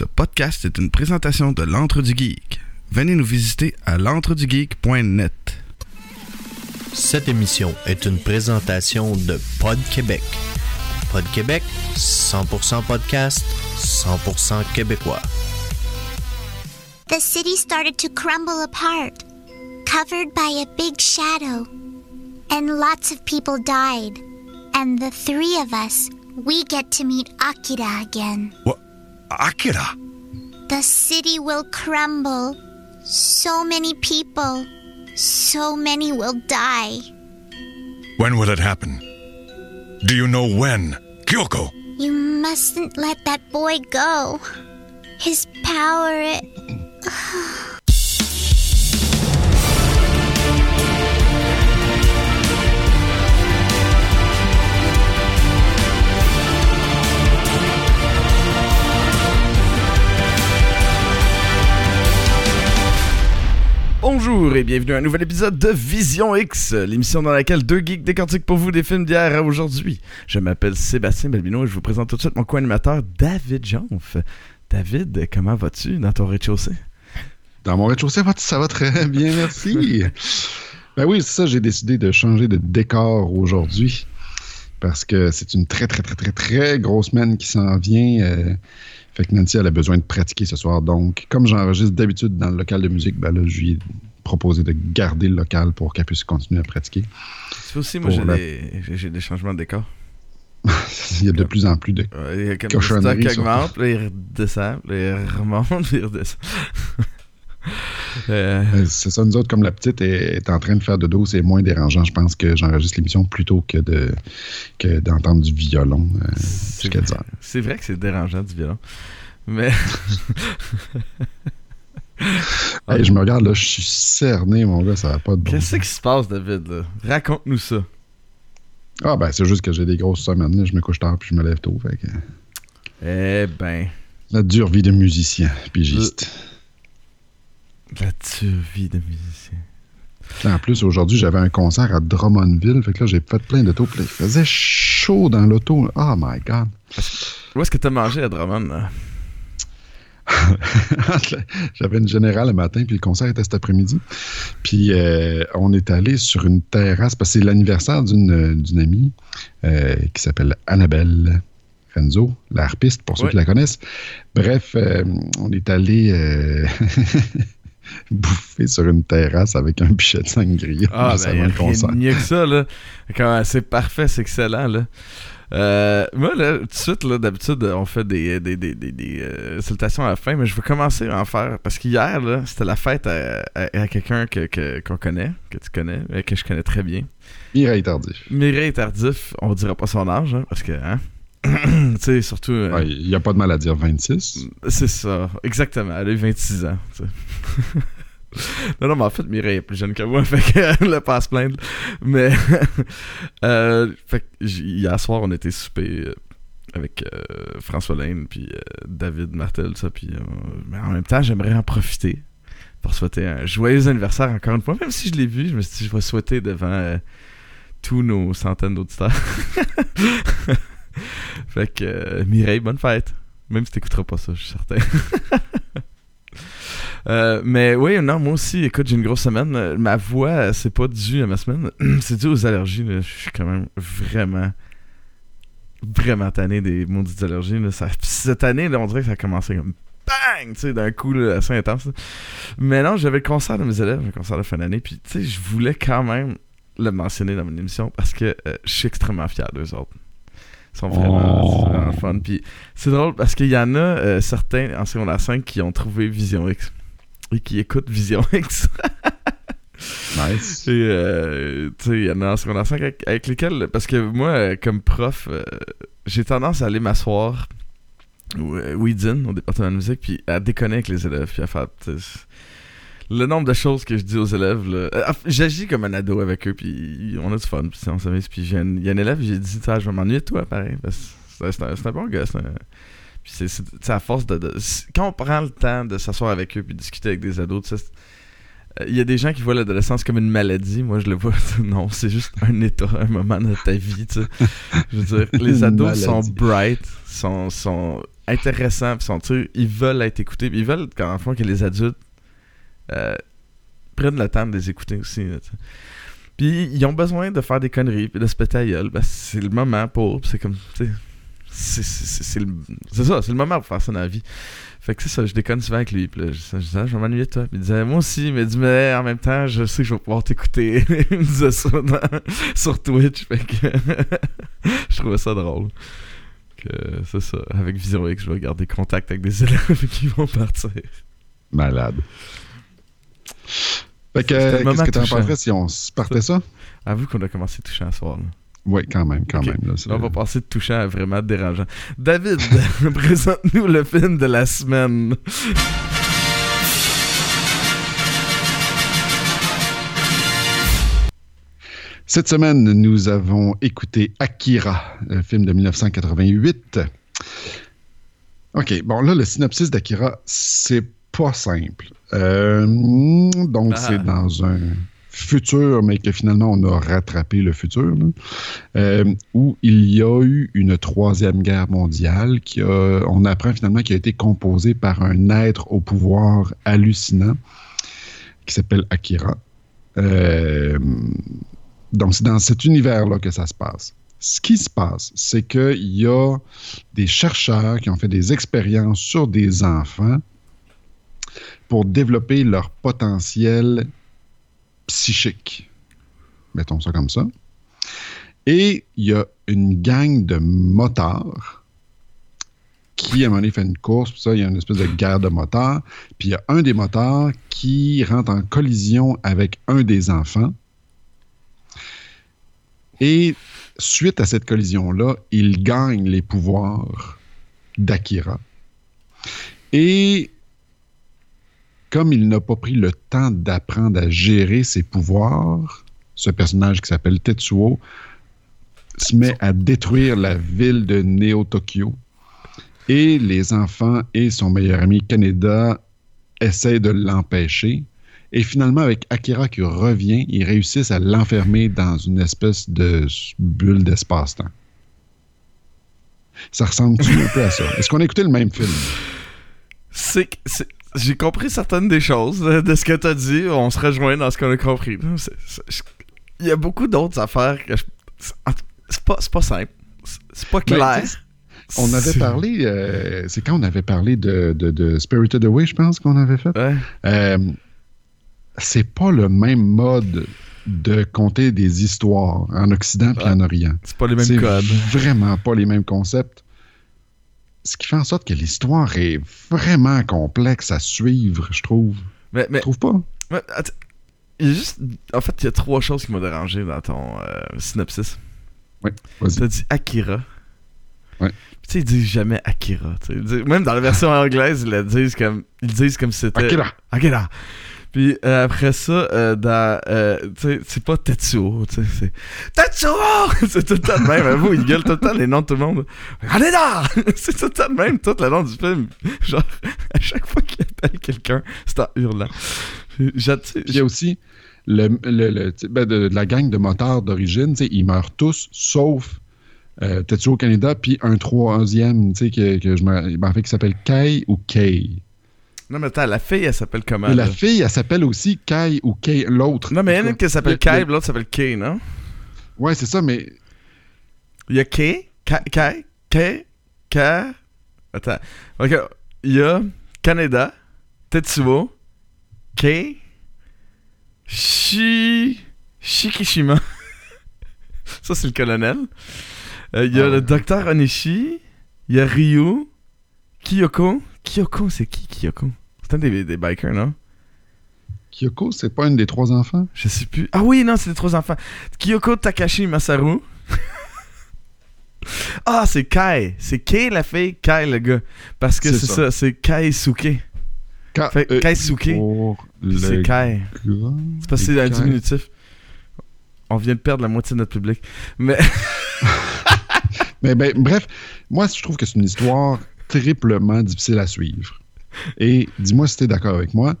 Ce podcast est une présentation de l'Antre du Geek. Venez nous visiter à l'entredugeek.net. Cette émission est une présentation de Pod Québec. Pod Québec, 100% podcast, 100% québécois. The city started to crumble apart, covered by a big shadow. And lots of people died. And the three of us, we get to meet Akira again. What? Akira? The city will crumble. So many people, so many will die. When will it happen? Do you know when? Kyoko! You mustn't let that boy go. His power. It... Bonjour et bienvenue à un nouvel épisode de Vision X, l'émission dans laquelle deux geeks décortiquent pour vous des films d'hier à aujourd'hui. Je m'appelle Sébastien Belbino et je vous présente tout de suite mon co-animateur David Jonf. David, comment vas-tu dans ton rez-de-chaussée? Dans mon rez-de-chaussée, ça va très bien, merci. ben oui, c'est ça, j'ai décidé de changer de décor aujourd'hui parce que c'est une très, très, très, très, très grosse semaine qui s'en vient. Euh, fait que Nancy, elle a besoin de pratiquer ce soir. Donc, comme j'enregistre d'habitude dans le local de musique, ben là, je lui ai proposé de garder le local pour qu'elle puisse continuer à pratiquer. C'est aussi, moi, j'ai des, j'ai des changements de décor. il y a de plus en plus de Ouais, Il y a comme cochonneries. augmentent, puis il redescend, puis il remonte, puis il redescend. Euh, Euh, C'est ça, nous autres, comme la petite est, est en train de faire de dos, c'est moins dérangeant. Je pense que j'enregistre l'émission plutôt que de que d'entendre du violon euh, c'est vrai, 10 heures. c'est vrai que c'est dérangeant du violon. Mais. Hey, je me regarde, là, je suis cerné, mon gars, ça va pas de bon Qu'est-ce qui se passe, David? là? Raconte-nous ça. Ah, ben, c'est juste que j'ai des grosses semaines. là. Je me couche tard puis je me lève tôt. Fait que... Eh ben, La dure vie de musicien, pigiste. La dure vie de musicien. En plus, aujourd'hui, j'avais un concert à Drummondville. Fait que là, j'ai fait plein de. Puis il faisait chaud dans l'auto. Oh my God. Où est-ce que t'as mangé à Drummond? là? J'avais une générale le matin, puis le concert était cet après-midi. Puis euh, on est allé sur une terrasse, parce que c'est l'anniversaire d'une d'une amie euh, qui s'appelle Annabelle Renzo, la harpiste, pour ceux Ouais. qui la connaissent. Bref, euh, on est allé bouffer sur une terrasse avec un pichet de sangria Ah, ben, rien mieux que ça, là. Quand- C'est parfait, c'est excellent, là. Euh, moi, là, tout de suite, là, d'habitude, on fait des, des, des, des, des, euh, salutations à la fin, mais je vais commencer à en faire. Parce qu'hier, là, c'était la fête à, à- à quelqu'un que, que- qu'on connaît, que tu connais, euh, que je connais très bien. Mireille Tardif. Mireille Tardif, on dira pas son âge, hein, parce que, hein, tu sais, surtout... euh, Ouais, Il n'y a pas de mal à dire 26. C'est ça, exactement. Elle a eu 26 ans. non, non, mais en fait, Mireille est plus jeune que moi, fait qu'elle ne pas à se plaindre. Mais, euh, fait hier soir, on était souper euh, avec euh, François Lane, puis David Martel, ça, puis... mais en même temps, j'aimerais en profiter pour souhaiter un joyeux anniversaire encore une fois. Même si je l'ai vu, je me suis dit, je vais souhaiter devant tous nos centaines d'auditeurs. fait que, euh, Mireille, bonne fête. Même si t'écouteras pas ça, je suis certain. Euh, mais oui, non, moi aussi, écoute, j'ai une grosse semaine. Ma voix, euh, c'est pas dû à ma semaine. c'est dû aux allergies. Je suis quand même vraiment, vraiment tanné des maudites allergies. cette année, on dirait que ça a commencé comme bang, tu sais, d'un coup, là, assez intense. Mais non, j'avais le concert de mes élèves, le concert de fin d'année. Puis, tu sais, je voulais quand même le mentionner dans mon émission parce que je suis extrêmement fier d'eux autres. Ils sont vraiment, Oh. c'est vraiment fun. Puis c'est drôle parce qu'il y en a euh, certains en secondaire 5 qui ont trouvé Vision X et qui écoutent Vision X. Nice. Et euh, tu sais, il y en a en secondaire 5 avec, avec lesquels, parce que moi, euh, comme prof, euh, j'ai tendance à aller m'asseoir au Weedin, au département de musique, puis à déconner avec les élèves, puis à faire. Le nombre de choses que je dis aux élèves, euh, j'agis comme un ado avec eux, puis on a du fun, puis on s'amuse. Puis il y a un élève, j'ai dit, Tiens, je vais m'ennuyer de toi, pareil, parce que c'est- un, c'est un bon gars, un- Puis c'est- à force de, de- Quand on prend le temps de s'asseoir avec eux, puis discuter avec des ados, tu sais, euh, Il y a des gens qui voient l'adolescence comme une maladie. Moi, je le vois. Non, c'est juste un état, un moment de ta vie. tu sais. Je veux dire, les ados sont bright, sont, sont intéressants, sont, tu sais, ils veulent être écoutés, ils veulent, quand, en fond, que les adultes euh, prennent le temps de les écouter aussi. Puis ils ont besoin de faire des conneries, puis de se péter la gueule. Ben, c'est le moment pour, c'est comme, c'est- ça, c'est le moment pour faire ça dans la vie. Fait que c'est ça, je déconne souvent avec lui. Puis là, je, disais, je vais m'ennuyer de toi. Puis il disait, moi aussi, mais il mais en même temps, je sais que je vais pouvoir t'écouter. il me disait ça sur Twitch. Fait que je trouvais ça drôle. Que c'est ça, avec Vision X, je vais garder contact avec des élèves qui vont partir. Malade. Fait que, C'était un qu'est-ce que t'en penserais si on se partait ça? Avoue qu'on a commencé touchant à soir. Là. Oui, quand même, quand même. là, on va passer de touchant à vraiment dérangeant. David, présente-nous le film de la semaine. Cette semaine, nous avons écouté Akira, un film de 1988. OK, bon, là, le synopsis d'Akira, c'est pas simple. Euh, donc, Ah. c'est dans un futur, mais que finalement, on a rattrapé le futur, là, euh, où il y a eu une troisième guerre mondiale qui a, on apprend finalement qu'il a été composée par un être au pouvoir hallucinant qui s'appelle Akira. Euh, donc, c'est dans cet univers-là que ça se passe. Ce qui se passe, c'est qu'il y a des chercheurs qui ont fait des expériences sur des enfants pour développer leur potentiel psychique. Mettons ça comme ça. Et il y a une gang de motards qui, à un moment donné, fait une course, puis ça, il y a une espèce de guerre de motards. Puis il y a un des motards qui rentre en collision avec un des enfants. Et suite à cette collision-là, il gagne les pouvoirs d'Akira. Et comme il n'a pas pris le temps d'apprendre à gérer ses pouvoirs, ce personnage qui s'appelle Tetsuo se met à détruire la ville de Neo-Tokyo. Et les enfants et son meilleur ami Kaneda essaient de l'empêcher. Et finalement, avec Akira qui revient, ils réussissent à l'enfermer dans une espèce de bulle d'espace-temps. Ça ressemble-tu un peu à ça? Est-ce qu'on a écouté le même film? C'est- J'ai compris certaines des choses de, de ce que t'as dit. On se rejoint dans ce qu'on a compris. Il y a beaucoup d'autres affaires que je- c'est pas, c'est pas simple. C'est- pas Ben, clair. tu On avait parlé, euh, c'est quand on avait parlé de, de, de Spirited Away, je pense qu'on avait fait? Ouais. Euh, c'est pas le même mode de conter des histoires en Occident et Ouais. en Orient. C'est pas les mêmes codes. vraiment pas les mêmes concepts. Ce qui fait en sorte que l'histoire est vraiment complexe à suivre, je trouve. Mais, mais Tu trouves pas? Il y a juste. En fait, il y a trois choses qui m'ont dérangé dans ton euh, synopsis. Oui, vas-y. T'as dit Akira. Ouais. Puis tu sais, ils disent jamais Akira. Même dans la version anglaise, ils le disent comme, ils disent comme si c'était. Akira. Akira. Puis euh, après ça, euh, dans, euh, c'est pas Tetsuo, tu sais, c'est Tetsuo! c'est tout le temps le même. Avoue, il gueule tout le temps les noms de tout le monde. Kaneda! c'est tout le temps le même, tout le long du film. Genre, à chaque fois qu'il appelle quelqu'un, c'est en hurlant. Il y a aussi le, le- ben, de, de la gang de motards d'origine, ils meurent tous, sauf euh, Tetsuo Kaneda, puis un troisième, tu sais, que, que je me, ben, en fait, qui s'appelle Kai ou Kei. Non, mais attends, la fille, elle s'appelle comment? La là? fille, elle s'appelle aussi Kai ou Kei, l'autre. Non, mais il y en a une qui s'appelle Le- Kai, l'autre s'appelle Kay, non? Ouais, c'est ça, mais Il y a Kay, Kai, Kay, Kai. Attends. Ok, il y a Kaneda, Tetsuo, Kay, Shi. Shikishima. Ça, c'est le colonel. Euh, Il y a Ah le docteur Onishi. Il y a Ryu. Kyoko. Kyoko, c'est qui Kyoko? Des, des bikers, non? Kyoko, c'est pas une des trois enfants? Je sais plus. Ah oui, non, c'est les trois enfants. Kyoko Takashi Masaru. ah, c'est Kai. C'est Kei la fille, Kai le gars. Parce que C'est ça. ça, c'est Kaisuke. Ka- Fait- euh, Kaisuke. pour Puis C'est Kai. C'est parce que c'est un Kai. diminutif. On vient de perdre la moitié de notre public. Mais Mais ben, bref, moi, je trouve que c'est une histoire triplement difficile à suivre. Et dis-moi si tu es d'accord avec moi.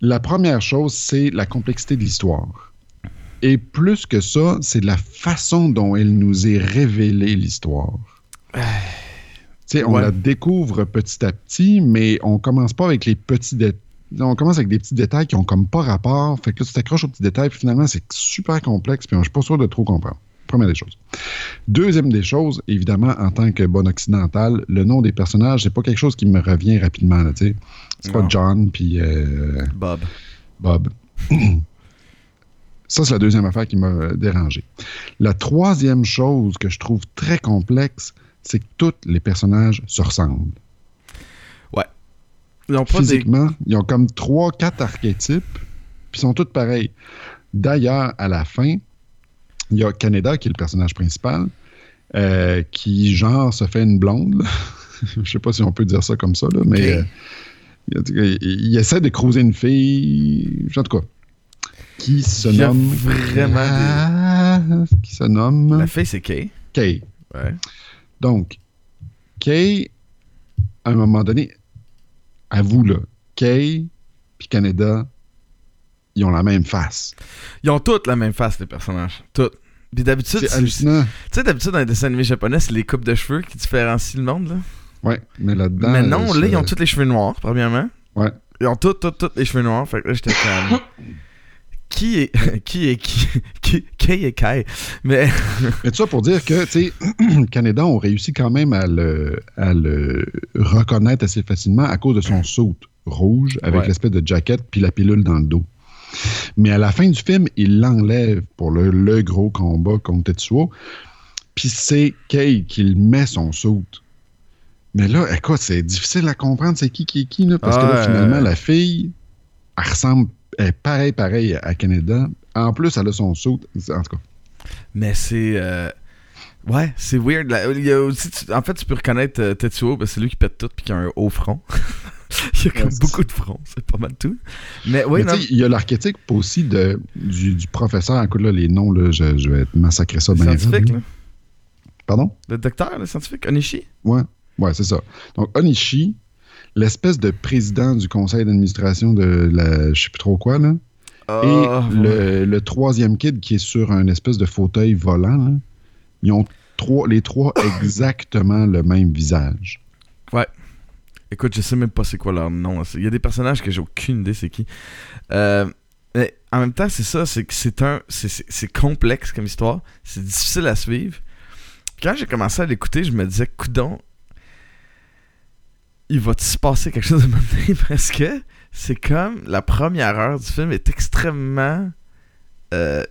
La première chose, c'est la complexité de l'histoire. Et plus que ça, c'est la façon dont elle nous est révélée l'histoire. Tu sais, on Ouais. la découvre petit à petit, mais on commence pas avec les petits détails. On commence avec des petits détails qui ont comme pas rapport. Fait que là, tu t'accroches aux petits détails, puis finalement, c'est super complexe, puis je suis pas sûr de trop comprendre. Première des choses. Deuxième des choses, évidemment, en tant que bon occidental, le nom des personnages, c'est pas quelque chose qui me revient rapidement, là, tu sais. C'est pas. John, puis euh, Bob. Bob. Ça, c'est la deuxième affaire qui m'a dérangé. La troisième chose que je trouve très complexe, c'est que tous les personnages se ressemblent. Ils ont pas des. Physiquement, ils ont comme trois, quatre archétypes, puis ils sont tous pareils. D'ailleurs, à la fin, il y a Canada, qui est le personnage principal, euh, qui, genre, se fait une blonde. Je sais pas si on peut dire ça comme ça, là, mais euh, il, il essaie de croiser une fille, en tout cas, qui se Il nomme... vraiment Qui se nomme... La fille, c'est Kay. Kay. Ouais. Donc, Kay, à un moment donné, avoue, là, Kay puis Canada, ils ont la même face. Ils ont toutes la même face, les personnages. Toutes. Puis d'habitude, C'est c'est- tu hallucinant. sais, d'habitude, dans les dessins animés japonais, c'est les coupes de cheveux qui différencient le monde, là. Ouais, mais là-dedans. Mais non, là, ils ont tous les cheveux noirs, premièrement. Ouais. Ils ont tous, tous, tous les cheveux noirs. Fait que là, j'étais comme. qui est. qui est qui Qui est Kai? Mais. Mais tout ça pour dire que, tu sais, Canada ont réussi quand même à le, à le reconnaître assez facilement à cause de son saut rouge avec Ouais. l'espèce de jacket puis la pilule dans le dos. Mais à la fin du film, il l'enlève pour le, le gros combat contre Tetsuo. Puis c'est Kay qui le met son saut. Mais là, écoute, c'est difficile à comprendre c'est qui qui est qui, là, parce que là, finalement, la fille, elle ressemble, elle est pareil, pareil à Canada. En plus, elle a son saut. En tout cas, Mais c'est. euh, Ouais, c'est weird. Là, il y a aussi, tu- En fait, tu peux reconnaître euh, Tetsuo, c'est lui qui pète tout puis qui a un haut front. il y a comme Ouais, beaucoup de front, c'est pas mal tout. Mais oui, Mais non. il y a l'archétype aussi de, du, du professeur. Écoute, là, les noms, là, je, je vais massacrer ça Le bien scientifique, là. Pardon? Le docteur, le scientifique, Onishi? Ouais, ouais c'est ça. Donc, Onishi, l'espèce de président du conseil d'administration de la je sais plus trop quoi, là, Ah, et ouais. le, le troisième kid qui est sur un espèce de fauteuil volant, là, ils ont trois, les trois exactement le même visage. Écoute, je sais même pas c'est quoi leur nom. Il y a des personnages que j'ai aucune idée c'est qui. Euh, mais en même temps, c'est ça, c'est que c'est un. c'est- complexe comme histoire. C'est difficile à suivre. Quand j'ai commencé à l'écouter, je me disais, coudon, il va se passer quelque chose de donné parce que c'est comme la première heure du film est extrêmement. euh,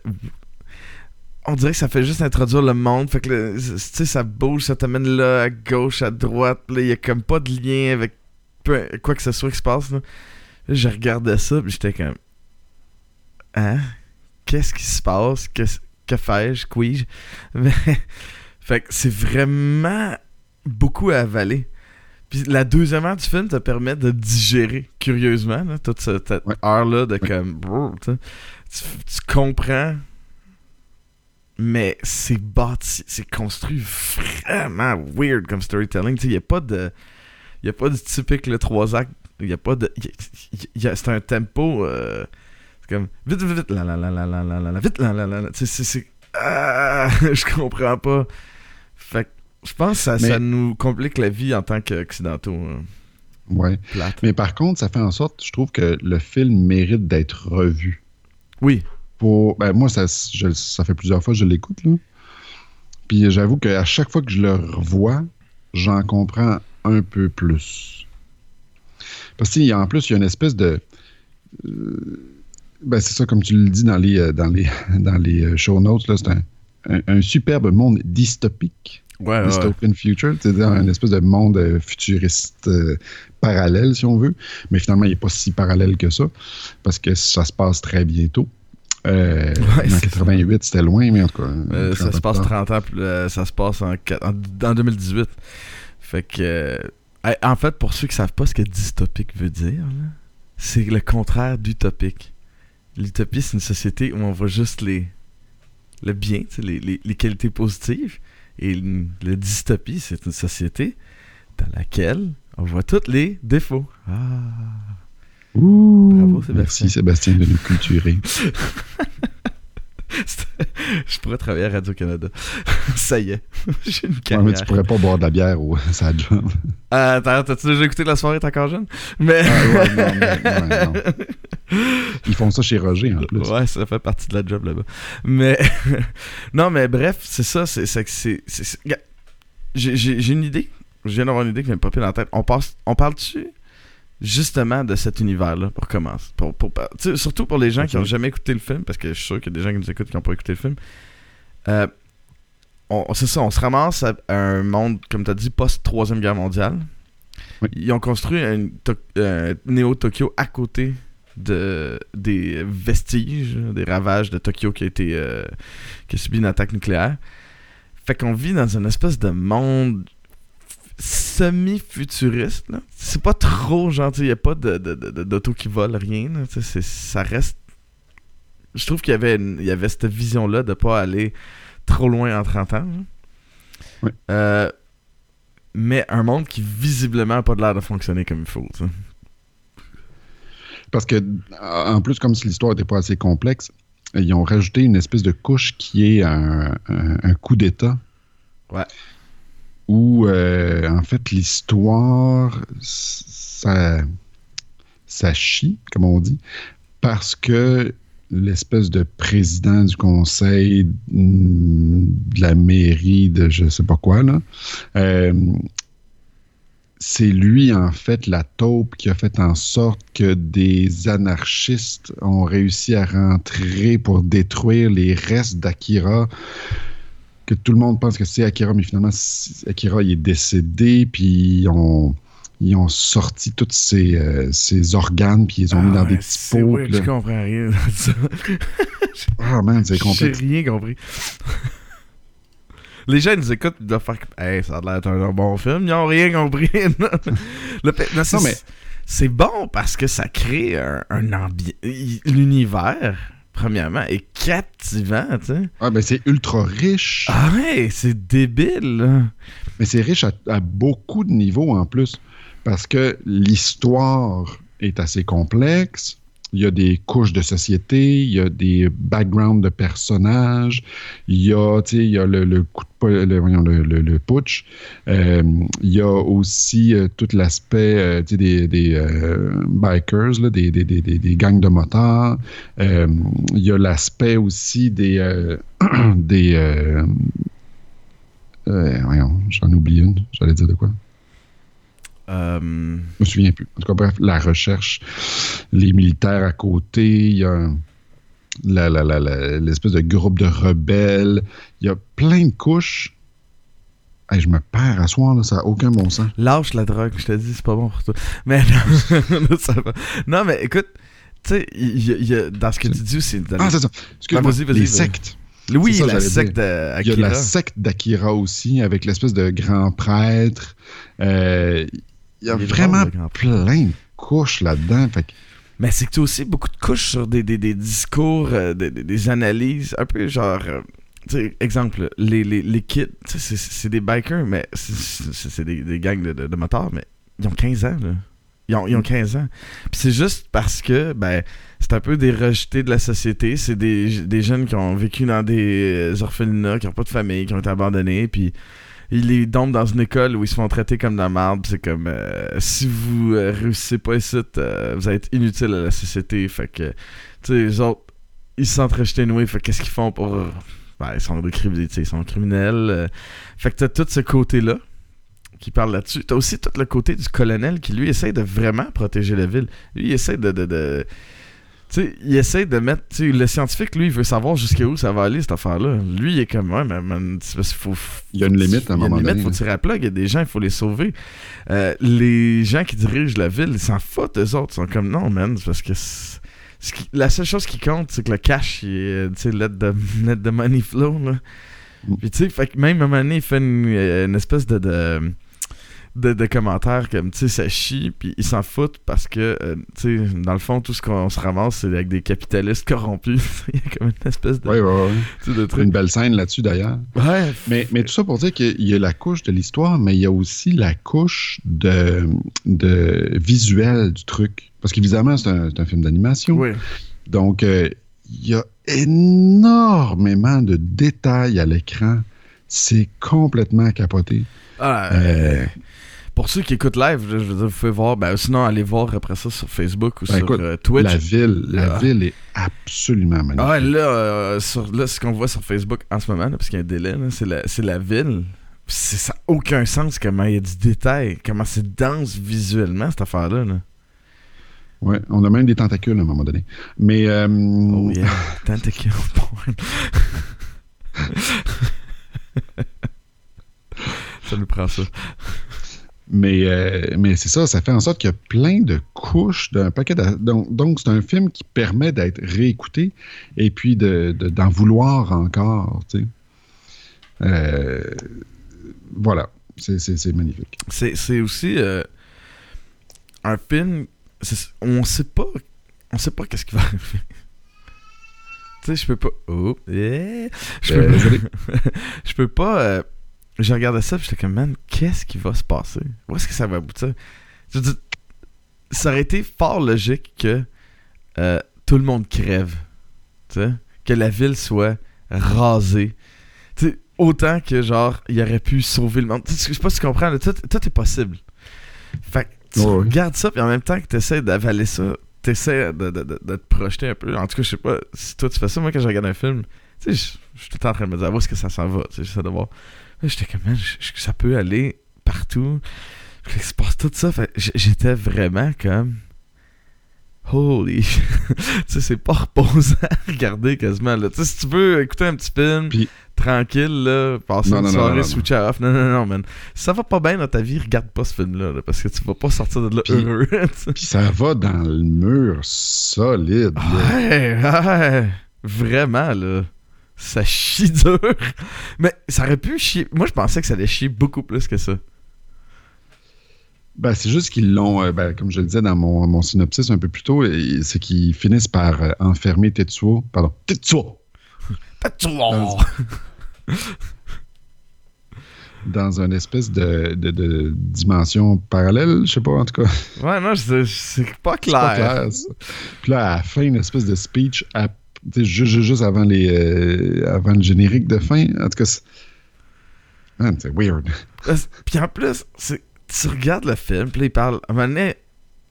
on dirait que ça fait juste introduire le monde. Fait que, tu sais, ça bouge, ça t'amène là, à gauche, à droite. Là, il y a comme pas de lien avec peu- quoi que ce soit qui se passe. Là, Là, je regardais ça, puis j'étais comme. Hein? Qu'est-ce qui se passe? Qu'est-ce- Que fais-je? Mais. Fait que c'est vraiment beaucoup à avaler. Puis la deuxième heure du film te permet de digérer, curieusement, là, toute cette, Ouais. heure-là de Ouais. comme. brrr, tu comprends mais c'est bâti, c'est construit vraiment weird comme storytelling. Il n'y a pas de. Il a pas du typique le 3 actes. Il y a pas de. c'est un tempo. euh, c'est comme. Vite, vite, vite. La, la, la, la, la, la, la, vite, la, la, la, la. C'est. c'est- Ah, je comprends pas. Fait que je pense que ça, Mais- ça nous complique la vie en tant qu'occidentaux. hein, Ouais. plate. Mais par contre, ça fait en sorte, je trouve que le film mérite d'être revu. Oui. Pour, ben, moi, ça, je- ça fait plusieurs fois que je l'écoute. là. Puis j'avoue qu'à chaque fois que je le revois, j'en comprends un peu plus. Parce qu'en plus, il y a une espèce de. euh, ben, c'est ça, comme tu le dis dans les, euh, dans les, dans les euh, show notes, là, c'est un, un- un superbe monde dystopique. Ouais, ouais. Dystopian future, c'est-à-dire un espèce de monde futuriste euh, parallèle, si on veut. Mais finalement, il n'est pas si parallèle que ça, parce que ça se passe très bientôt. Euh, Ouais, en c'est 88, c'était loin, mais en tout cas. Euh, 30 ça se passe plus tard. 30 ans, plus- euh, ça se passe en, quat- en, en 2018. Fait que. euh, en fait, pour ceux qui savent pas ce que dystopique veut dire, c'est le contraire d'utopique. L'utopie, c'est une société où on voit juste les le bien, les, les, les qualités positives. Et le dystopie, c'est une société dans laquelle on voit tous les défauts. Ah. Ouh, Bravo, Sébastien. Merci Sébastien de nous culturer. Je pourrais travailler à Radio-Canada. ça y est. J'ai une Ouais, carrière. mais tu pourrais pas boire de la bière au ça job. Euh, attends, t'as-tu déjà écouté La soirée, t'es encore jeune? Mais... Ah, ouais, non, mais- ouais, non. Ils font ça chez Roger en plus. Ouais, ça fait partie de la job là-bas. Mais non, mais bref, c'est ça. C'est c'est j'ai une idée. Je viens d'avoir une idée qui vient me popper dans la tête. On, passe, on parle-tu justement de cet univers-là pour commencer? Pour, pour, surtout pour les gens qui n'ont jamais écouté le film, parce que je suis sûr qu'il y a des gens qui nous écoutent qui n'ont pas écouté le film. Euh, c'est ça, on se ramasse à, à un monde, comme tu as dit, post-troisième guerre mondiale. Oui. Ils ont construit un, un Néo-Tokyo à côté de, des vestiges, des ravages de Tokyo qui a été euh, qui a subi une attaque nucléaire. Fait qu'on vit dans une espèce de monde semi-futuriste. C'est pas trop gentil, il n'y a pas de, de, de- de- d'auto qui vole, rien. c'est- ça reste. Je trouve qu'il y avait, une- il y avait cette vision-là de pas aller trop loin en 30 ans. Oui. Euh, mais un monde qui visiblement n'a pas l'air de fonctionner comme il faut. Parce que, en plus, comme si l'histoire n'était pas assez complexe, ils ont rajouté une espèce de couche qui est un, un- un coup d'État. Ouais. Où, euh, en fait, l'histoire, ça, ça chie, comme on dit, parce que l'espèce de président du conseil mm, de la mairie de je sais pas quoi, là, euh, c'est lui, en fait, la taupe qui a fait en sorte que des anarchistes ont réussi à rentrer pour détruire les restes d'Akira. Que tout le monde pense que c'est Akira, mais finalement, Akira il est décédé, puis ils ont, ils ont sorti tous ses, euh, ses organes, puis ils les ont mis Ah dans ouais, des petits pots. je comprends rien de ça. Ah, man, c'est J'ai complexe. rien compris. Les gens ils nous écoutent, ils doivent faire que, hey, ça a l'air d'être un bon film, ils n'ont rien compris. Non, c'est, mais- c'est bon parce que ça crée un, un ambiance. L'univers, premièrement, est captivant, tu sais. Ah, ben c'est ultra riche. Ah ouais, c'est débile, là. Mais c'est riche à, à beaucoup de niveaux en plus. Parce que l'histoire est assez complexe. Il y a des couches de société, il y a des backgrounds de personnages, il y a, il y a le, le coup de le, le, le- putsch. Euh, il y a aussi euh, tout l'aspect euh, des, des bikers, là, des, des, des, gangs de motards. Il y a l'aspect aussi des, des, j'en oublie une. J'allais dire de quoi? Euh, Je me souviens plus. En tout cas, bref, la recherche, les militaires à côté, il y a la- la- la- la- l'espèce de groupe de rebelles. Il y a plein de couches. Hey, je me perds à soir, là, ça n'a aucun bon sens. lâche la drogue, je te dis, c'est pas bon pour toi. Mais non, ça va. Non, mais écoute, tu sais, il y, a- dans ce que tu dis, c'est. dans Ah, c'est ça. Excuse-moi. Ah, vas-y, vas-y, les sectes. Oui, ça, la secte d'Akira. Il y a la secte d'Akira aussi, avec l'espèce de grand prêtre. Euh, il y a vraiment plein de couches là-dedans. Fait que Mais c'est que tu as aussi beaucoup de couches sur des, des, des discours, euh, des, analyses, un peu genre. euh, exemple, les, les, les kids, c'est- des bikers, mais c'est- des, gangs de, de, de motards, mais ils ont 15 ans, là. Ils ont, ils ont 15 ans. Puis c'est juste parce que, ben, c'est un peu des rejetés de la société. C'est des, des jeunes qui ont vécu dans des euh, orphelinats, qui n'ont pas de famille, qui ont été abandonnés, puis ils les dans une école où ils se font traiter comme de la merde. C'est comme euh, si vous euh, réussissez pas ici, euh, vous êtes inutile à la société. Fait que, tu sais, les autres, ils se sentent rejetés noués. Fait que qu'est-ce qu'ils font pour. Ben, ils sont des criminels, ils sont criminels. euh. Fait que t'as tout ce côté-là qui parle là-dessus. T'as aussi tout le côté du colonel qui, lui, essaie de vraiment protéger la ville. Lui, il essaie de. Sais, il essaie de mettre. Le scientifique, lui, il veut savoir jusqu'où ça va aller, cette affaire-là. Lui, il est comme, ouais, mais man, c'est parce faut. Il y a une limite à un Il y a une moment limite, donné, faut tirer à plug. Il y a des gens, il faut les sauver. Euh, les gens qui dirigent la ville, ils s'en foutent, eux autres. Ils sont comme, non, man, parce que. qui- la seule chose qui compte, c'est que le cash, est, tu sais, let the, let the money flow, là. Mm. Puis, tu sais, fait que même à un moment donné, il fait une, une espèce de. de de, de commentaires comme tu sais ça chie puis ils s'en foutent parce que euh, tu sais dans le fond tout ce qu'on se ramasse c'est avec des capitalistes corrompus il y a comme une espèce de, Oui, oui, oui. de Une truc belle scène là-dessus d'ailleurs. ouais Mais, mais tout ça pour dire qu'il y a la couche de l'histoire, mais il y a aussi la couche de, de visuel du truc. Parce qu'évidemment, c'est un, c'est un film d'animation. oui Donc, euh, il y a énormément de détails à l'écran. C'est complètement capoté. Ah, Euh, Pour ceux qui écoutent live, je veux dire, vous pouvez voir. Ben, sinon, allez voir après ça sur Facebook ou Ben, sur écoute, euh, Twitch. la ville, la Ah. ville est absolument magnifique. Ah, là, euh, sur, là, ce qu'on voit sur Facebook en ce moment, là, parce qu'il y a un délai, c'est la, c'est la ville. Ça n'a aucun sens comment il y a du détail, comment c'est dense visuellement, cette affaire-là. là. Ouais, on a même des tentacules à un moment donné. Mais euh, Oh yeah, ça nous prend ça. Mais, euh, mais c'est ça, ça fait en sorte qu'il y a plein de couches d'un paquet de... Donc, donc c'est un film qui permet d'être réécouté et puis de, de- d'en vouloir encore, tu sais. Euh, voilà, c'est, c'est- c'est magnifique. C'est, c'est aussi euh, un film. on sait pas. On sait pas qu'est-ce qui va arriver. tu sais, je peux pas. Oh, eh, je peux je peux pas. Je regardais ça, j'étais comme, man, qu'est-ce qui va se passer? Où est-ce que ça va aboutir? Je ça aurait été fort logique que euh, tout le monde crève. Que la ville soit rasée. Autant que, genre, il aurait pu sauver le monde. Je sais pas si tu comprends, là, tout, tout est possible. Fait que tu Ouais, regardes ça, puis en même temps que tu essaies d'avaler ça, tu essaies de, de- de- de te projeter un peu. En tout cas, je sais pas si toi tu fais ça. Moi, quand je regarde un film, tu sais, je suis tout le temps en train de me dire, où est-ce que ça s'en va? J'essaie de voir. J'étais comme, man, ça peut aller partout. Il se passe tout ça. J'étais vraiment comme. Holy. tu sais, c'est pas reposant à regarder quasiment. Là. Tu sais, si tu veux écouter un petit film Puis- tranquille, là, passer Non, une non, soirée, non, non. switcher off. Non, non, non, man. Si ça va pas bien dans ta vie, regarde pas ce film-là. là, parce que tu vas pas sortir de là Puis- heureux. Puis ça va dans le mur solide. là. Ouais, ouais, vraiment, là. Ça chie dur. Mais ça aurait pu chier. Moi, je pensais que ça allait chier beaucoup plus que ça. Ben, c'est juste qu'ils l'ont, euh, ben, comme je le disais dans mon, mon synopsis un peu plus tôt, c'est qu'ils finissent par euh, enfermer Tetsuo. Pardon, Tetsuo! Oh. Dans une espèce de, de- de dimension parallèle, je sais pas, en tout cas. Ouais, non, c'est pas clair. pas clair. Puis là, à la fin, une espèce de speech, à- juste, juste- avant, les, euh, avant le générique de fin. En tout cas, c'est weird. Puis en plus, tu regardes le film, puis il parle. À un moment donné,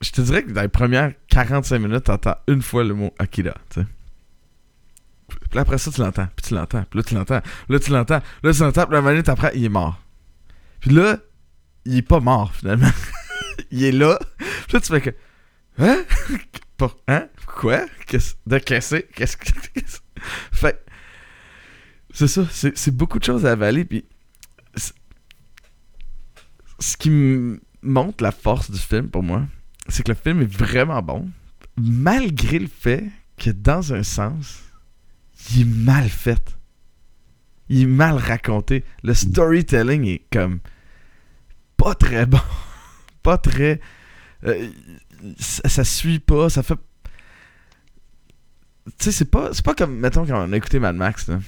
je te dirais que dans les premières 45 minutes, t'entends une fois le mot Akira, tu. Puis après ça, tu l'entends, puis tu l'entends, puis là, tu l'entends, là, tu l'entends, là, tu l'entends, puis la minute après, il est mort. Puis là, il est pas mort, finalement. il est là. Puis là, tu fais que. Hein? Pour- Hein? Quoi? Qu'est-ce- De qu'est-ce Qu'est-ce que. Fait. C'est ça, c'est beaucoup de choses à avaler, puis. Ce qui montre la force du film pour moi, c'est que le film est vraiment bon, malgré le fait que dans un sens, il est mal fait. Il est mal raconté. Le storytelling est comme pas très bon. pas très. euh, ça, ça suit pas, ça fait. Tu sais, c'est pas, c'est pas comme, mettons, quand on a écouté Mad Max, là,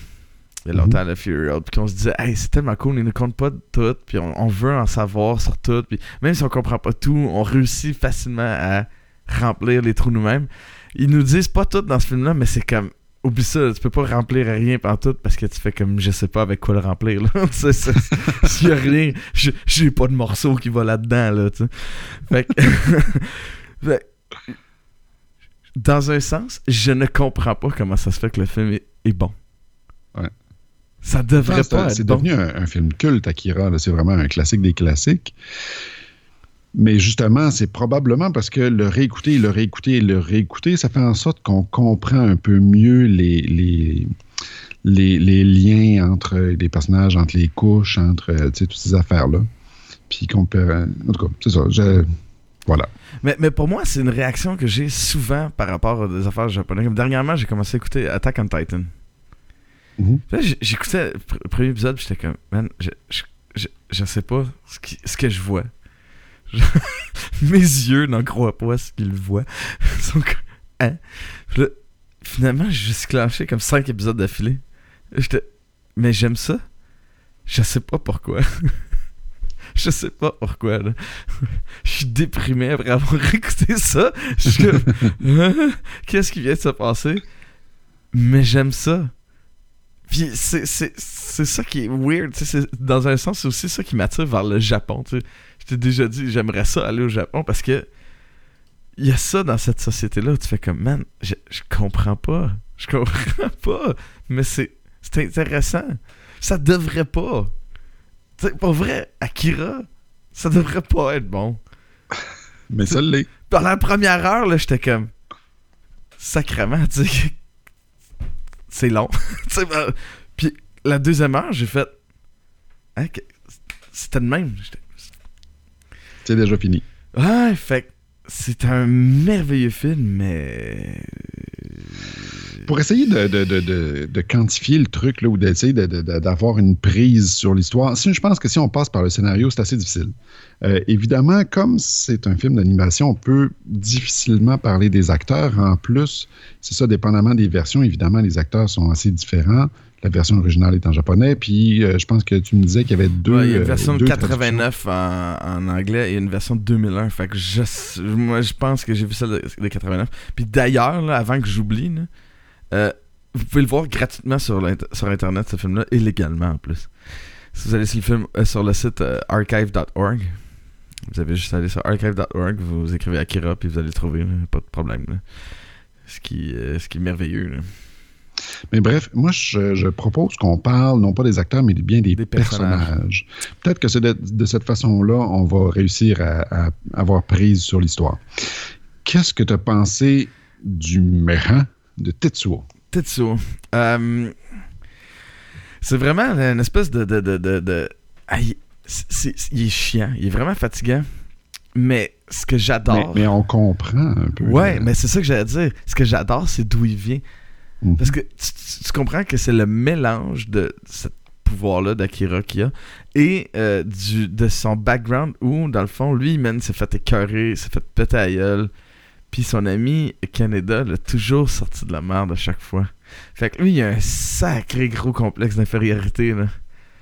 il y a longtemps, le Fury Road, puis qu'on se disait, hey, c'est tellement cool, il ne compte pas de tout, puis on, on veut en savoir sur tout, puis même si on comprend pas tout, on réussit facilement à remplir les trous nous-mêmes. Ils nous disent pas tout dans ce film-là, mais c'est comme, oublie ça, tu peux pas remplir rien par tout parce que tu fais comme, je sais pas avec quoi le remplir, là. Tu S'il y a rien, j'ai- pas de morceau qui va là-dedans, là, tu sais. Fait que- Fait que- dans un sens, je ne comprends pas comment ça se fait que le film est, est bon. Ouais. Ça devrait pas être C'est bon. devenu un, un film culte, Akira. C'est vraiment un classique des classiques. Mais justement, c'est probablement parce que le réécouter, le réécouter, le réécouter, ça fait en sorte qu'on comprend un peu mieux les, les, les, les liens entre les personnages, entre les couches, entre toutes ces affaires-là. Puis qu'on peut. En tout cas, c'est ça. je- voilà. Mais, mais pour moi, c'est une réaction que j'ai souvent par rapport à des affaires japonaises. Comme dernièrement, j'ai commencé à écouter Attack on Titan. Là, j'ai- j'écoutais le pr- premier épisode, j'étais comme, man, je, je, je, je sais pas ce, qui- ce que je vois. Mes yeux n'en croient pas ce qu'ils voient. Comme, hein? Puis là, finalement, j'ai juste clenché comme 5 épisodes d'affilée. J'étais, mais j'aime ça? Je sais pas pourquoi. je sais pas pourquoi, là. Je suis déprimé après avoir écouté ça. Je suis comme, Hein? qu'est-ce qui vient de se passer? Mais j'aime ça. Puis c'est, c'est, c'est ça qui est weird. c'est- dans un sens, c'est aussi ça qui m'attire vers le Japon. tu sais. Je t'ai déjà dit, j'aimerais ça aller au Japon parce que il y a ça dans cette société-là où tu fais comme, man, je, je comprends pas. Je comprends pas. Mais c'est, c'est intéressant. Ça devrait pas. Tu sais, pour vrai, Akira, ça devrait pas être bon. Mais ça l'est. Pendant la première heure, là, j'étais comme. Sacrement, tu sais. C'est long. Ben, Puis la deuxième heure, j'ai fait. Hein, C'était de même. C'est déjà fini. Ouais, fait c'est un merveilleux film, mais. Pour essayer de, de- de- de- quantifier le truc, là, ou d'essayer de- de- de- d'avoir une prise sur l'histoire, si, je pense que si on passe par le scénario, c'est assez difficile. Euh, évidemment, comme c'est un film d'animation, on peut difficilement parler des acteurs. En plus, c'est ça, dépendamment des versions, évidemment, les acteurs sont assez différents. La version originale est en japonais, puis euh, je pense que tu me disais qu'il y avait deux. Ouais, il y a une euh, version de deux 89 en, en anglais et une version de 2001. Fait que je, moi, je pense que j'ai vu celle de, de 89. Puis d'ailleurs, avant que j'oublie, euh, vous pouvez le voir gratuitement sur, Internet, ce film-là, illégalement en plus. Si vous allez sur le, film, euh, sur le site euh, archive.org, vous avez juste à aller sur archive.org, vous écrivez Akira, puis vous allez le trouver, là, pas de problème. là. Ce, qui, ce qui est merveilleux. là. Mais bref, moi, je, je propose qu'on parle non pas des acteurs, mais bien des, Des personnages. personnages. Peut-être que c'est de, de cette façon-là, on va réussir à, à avoir prise sur l'histoire. Qu'est-ce que tu as pensé du méchant de Tetsuo? Tetsuo. Euh, c'est vraiment une espèce de. de, de, de, de- Ah, il, est chiant. Il est vraiment fatigant. Mais ce que j'adore. mais on comprend un peu. Ouais, mais c'est ça que j'allais dire. Ce que j'adore, c'est d'où il vient. mhm. Parce que tu comprends que c'est le mélange de ce pouvoir-là d'Akira qu'il a et euh, du, de son background où, dans le fond, lui, man, s'est fait écœurer, s'est fait péter à gueule. Puis son ami Canada l'a toujours sorti de la merde à chaque fois. Fait que lui, il a un sacré gros complexe d'infériorité, là.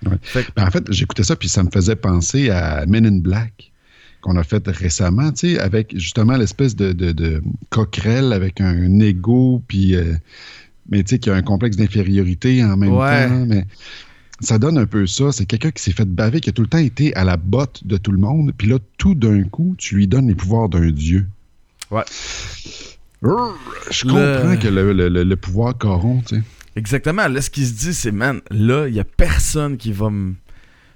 Ouais. Fait que, Ben, en fait, j'écoutais ça, puis ça me faisait penser à Men in Black qu'on a fait récemment, tu sais, avec justement l'espèce de, de, de coquerelle avec un ego, puis euh, mais tu sais, qui a un complexe d'infériorité en même Ouais. temps. Mais ça donne un peu ça. C'est quelqu'un qui s'est fait baver, qui a tout le temps été à la botte de tout le monde, puis là, tout d'un coup, tu lui donnes les pouvoirs d'un dieu. Ouais. Je Le- comprends que le, le- le- pouvoir corrompt, tu sais. exactement. Là, ce qu'il se dit, c'est, man, là, il y a personne qui va me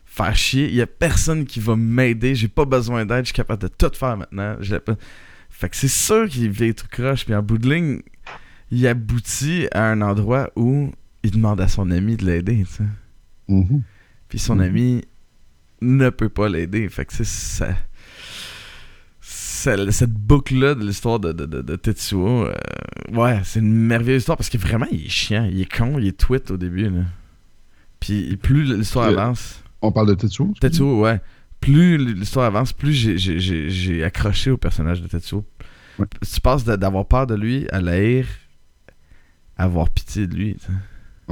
faire chier. Il y a personne qui va m'aider. J'ai pas besoin d'aide. Je suis capable de tout faire maintenant. Fait que c'est sûr qu'il vient tout croche. Puis en bout de ligne, il aboutit à un endroit où il demande à son ami de l'aider, tu sais. Mhm. Puis son Mhm. ami ne peut pas l'aider. Fait que c'est ça. Cette boucle-là de l'histoire de, de, de, de Tetsuo, euh, ouais, c'est une merveilleuse histoire parce que vraiment, il est chiant, il est con, il est tweet au début. Là. Puis plus l'histoire Euh, avance, On parle de Tetsuo? Tetsuo, ouais, plus l'histoire avance, plus j'ai- accroché au personnage de Tetsuo. Ouais. Tu passes d'avoir peur de lui à l'haïr, à avoir pitié de lui.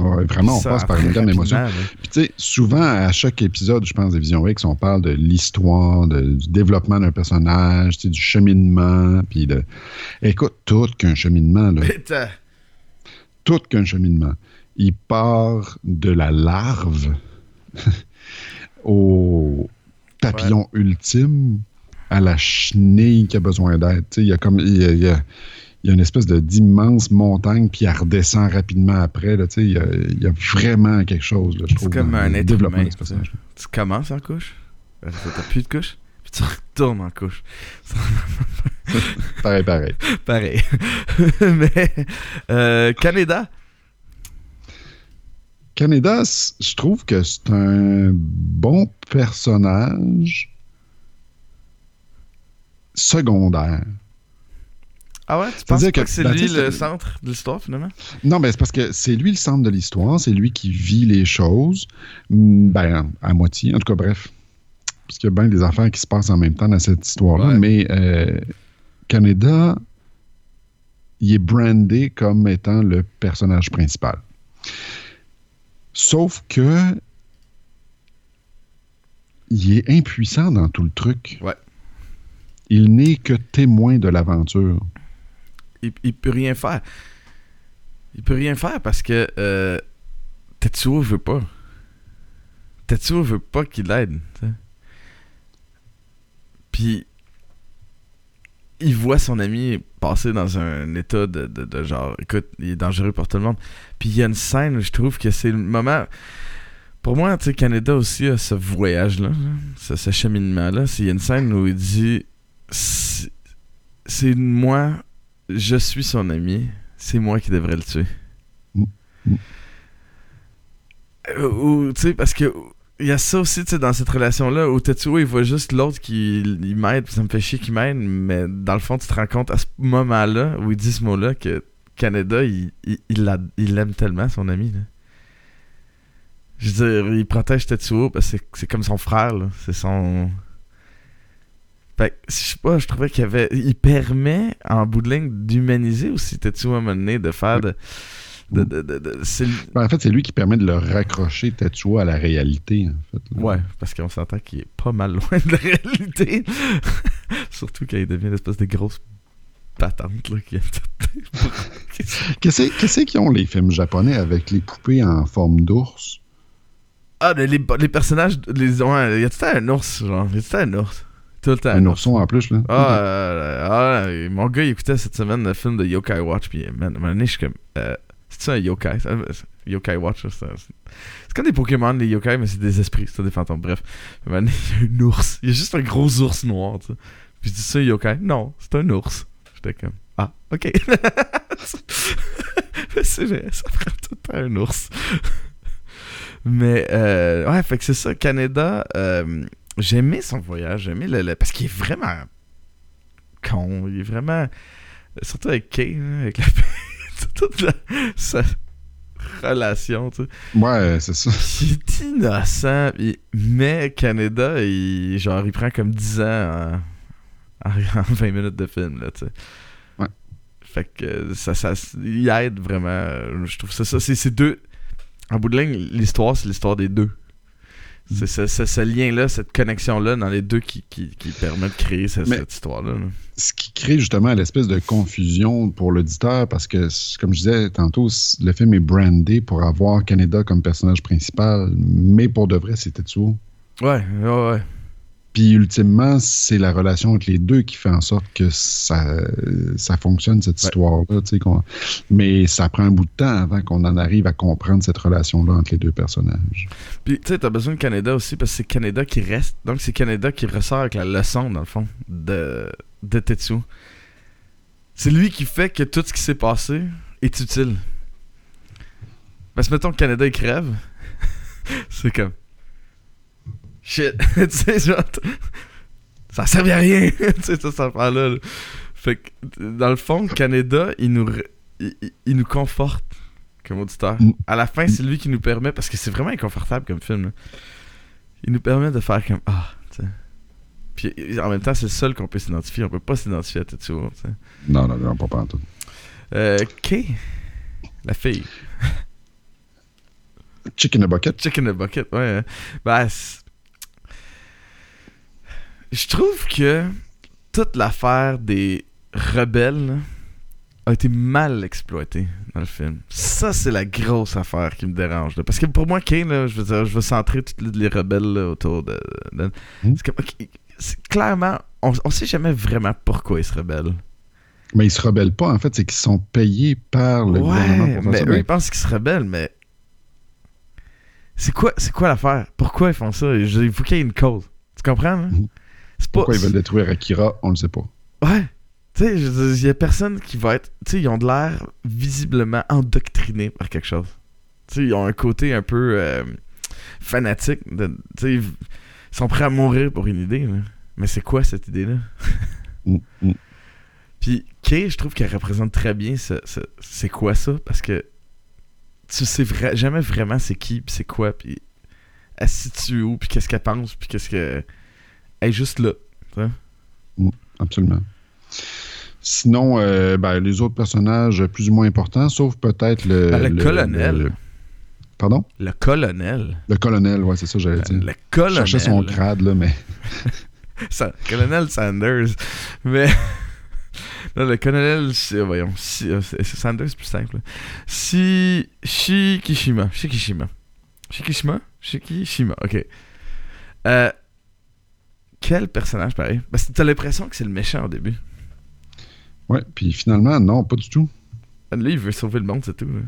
Ouais, vraiment, on Ça, passe par une gamme d'émotions. Puis, tu sais, souvent, à chaque épisode, je pense, de Vision X, on parle de l'histoire, de- du développement d'un personnage, du cheminement, puis de... Écoute, tout qu'un cheminement, là, Putain. tout qu'un cheminement. Il part de la larve au papillon ultime à la chenille qui a besoin d'aide. Tu sais, Il y a comme... Il y a, il y a- il y a une espèce de d'immense montagne, puis elle redescend rapidement après. Là, il, y a, il y a vraiment quelque chose, là, je C'est trouve, comme dans un être développement humain. Tu commences en couche, t'as plus de couche, puis tu retournes en couche. Pareil, pareil. Pareil. Mais euh, Canada, Canada, je trouve que c'est un bon personnage secondaire. Ah ouais, tu penses que- que c'est lui le centre de l'histoire finalement? Non, mais c'est parce que c'est lui le centre de l'histoire, c'est lui qui vit les choses. Mm, Ben, à moitié. En tout cas, bref. Parce qu'il y a bien des affaires qui se passent en même temps dans cette histoire-là. Ouais. Mais euh, Canada, il est brandé comme étant le personnage principal. Sauf que il est impuissant dans tout le truc. Ouais. Il n'est que témoin de l'aventure. Il, il peut rien faire. Il peut rien faire parce que euh, Tetsuo veut pas. Tetsuo veut pas qu'il l'aide. Puis il voit son ami passer dans un état de, de- de genre, écoute, il est dangereux pour tout le monde. Puis il y a une scène où je trouve que c'est le moment. Pour moi, tu Canada aussi a ce voyage-là, là, ce, ce cheminement-là. Il y a une scène où il dit c'est moi, je suis son ami, c'est moi qui devrais le tuer. Mm. Mm. Euh, Ou, tu sais, parce que il y a ça aussi, tu sais, dans cette relation-là, où Tetsuo, il voit juste l'autre qui il m'aide, ça me fait chier qu'il m'aide, mais dans le fond, tu te rends compte à ce moment-là, où il dit ce mot-là, que Canada, il, il, il, l'a- il aime tellement son ami, là. Je veux dire, il protège Tetsuo parce que c'est- c'est comme son frère, là. C'est son... Fait que, je sais pas, je trouvais qu'il y avait... Il permet, en bout de ligne, d'humaniser aussi Tetsuo à un moment donné, de faire de... de, de, de- Ben, en fait, c'est lui qui permet de le raccrocher Tetsuo à la réalité, en fait. Ouais, parce qu'on s'entend qu'il est pas mal loin de la réalité. Surtout quand il devient l'espèce de grosse patente là, qui Qu'est-ce qu'est-ce qu'ils ont les films japonais avec les poupées en forme d'ours? Ah, mais les, les personnages, les, ouais, il y a tout un ours, genre. Il y a tout un ours. Tout le temps Un ourson en plus, là. Ah, euh, ah, euh, mon gars, il écoutait cette semaine le film de Yokai Watch, puis man, un moment donné, je suis comme. Euh, c'est-tu un yokai? Yokai Watch, c'est c'est- c'est comme des Pokémon, les yokai, mais c'est des esprits, c'est des fantômes. Bref, donné, il y a un ours. Il y a juste un gros ours noir, tu sais. Puis je dis ça, un yokai? Non, c'est un ours. J'étais comme. Ah, ok. C'est vrai, ça prend tout le temps un ours. Mais, euh, ouais, fait que c'est ça. Canada, j'ai aimé son voyage. J'ai aimé le, le- Parce qu'il est vraiment con. Il est vraiment. Surtout avec Kay, là, avec la. toute la- sa relation, tu sais. Ouais, c'est ça. Il est innocent. Mais Canada, il, genre, il prend comme 10 ans en, en- en 20 minutes de film, là, tu sais. Ouais. Fait que ça, ça, il aide vraiment. euh, Je trouve ça, ça c'est c'est deux. En bout de ligne, l'histoire, c'est l'histoire des deux. C'est ce, ce- ce lien-là, cette connexion-là dans les deux qui, qui, qui permet de créer cette histoire-là. là. Ce qui crée justement l'espèce de confusion pour l'auditeur parce que, comme je disais tantôt, le film est brandé pour avoir Canada comme personnage principal, mais pour de vrai, c'est Tetsuo. Ouais, ouais, ouais. Puis ultimement, c'est la relation entre les deux qui fait en sorte que ça, ça fonctionne, cette Ouais. histoire-là. Mais ça prend un bout de temps avant qu'on en arrive à comprendre cette relation-là entre les deux personnages. Puis, tu sais, t'as besoin de Canada aussi parce que c'est Canada qui reste. Donc, c'est Canada qui ressort avec la leçon, dans le fond, de, de Tetsuo. C'est lui qui fait que tout ce qui s'est passé est utile. Parce que, mettons que Canada, il crève. c'est comme. Shit. tu sais, genre. Ça servait à rien. tu sais, ça, ça là là. Fait que, dans le fond, Canada, il nous, il, il- nous conforte comme auditeur. Mm. À la fin, c'est lui qui nous permet, parce que c'est vraiment inconfortable comme film, là. il nous permet de faire comme Ah, tu sais. Puis en même temps, c'est le seul qu'on peut s'identifier. On peut pas s'identifier à Tetsuo, tu sais. Non, non, non, pas pantoute. Euh, Kay, la fille. Chicken a Bucket. Chicken in a bucket, ouais. hein. Ben, je trouve que toute l'affaire des rebelles a été mal exploitée dans le film. Ça, c'est la grosse affaire qui me dérange. là. Parce que pour moi, Kane, là, je veux dire, je veux centrer tous les rebelles là, autour de. de- Hmm? C'est comme- clairement, on, on sait jamais vraiment pourquoi ils se rebellent. Mais ils se rebellent pas, en fait, c'est qu'ils sont payés par le gouvernement Ouais, pour faire mais ça. eux, ils pensent qu'ils se rebellent, mais. C'est quoi, c'est quoi l'affaire? Pourquoi ils font ça? Il faut qu'il y ait une cause. Tu comprends, là? Mhm. C'est pas. Pourquoi ils veulent détruire Akira, on le sait pas. Ouais. Tu sais, il y a personne qui va être. Tu sais, ils ont de l'air visiblement endoctrinés par quelque chose. Tu sais, ils ont un côté un peu euh, fanatique. de- sais, ils sont prêts à mourir pour une idée, là. Mais c'est quoi cette idée-là? Mm, mm. Puis Kay, je trouve qu'elle représente très bien ce, ce- c'est quoi ça? Parce que tu sais vra- jamais vraiment c'est qui puis c'est quoi puis elle se situe où puis qu'est-ce qu'elle pense puis qu'est-ce que est juste là. Absolument. Sinon, euh, ben, les autres personnages plus ou moins importants, sauf peut-être le, Ben, le colonel. le- pardon? Le colonel. Le colonel, ouais, c'est ça, j'allais dire. Le Je colonel. cherchais son crade, là, mais. Sa- colonel Sanders. Mais Là, le colonel, c'est- voyons, si, euh, Sanders, c'est plus simple. Si. Shikishima. Shikishima. Shikishima? Shikishima, ok. Euh. Quel personnage pareil? Parce que t'as l'impression que c'est le méchant au début. Ouais, puis finalement, non, pas du tout. Lui, il veut sauver le monde, c'est tout. là.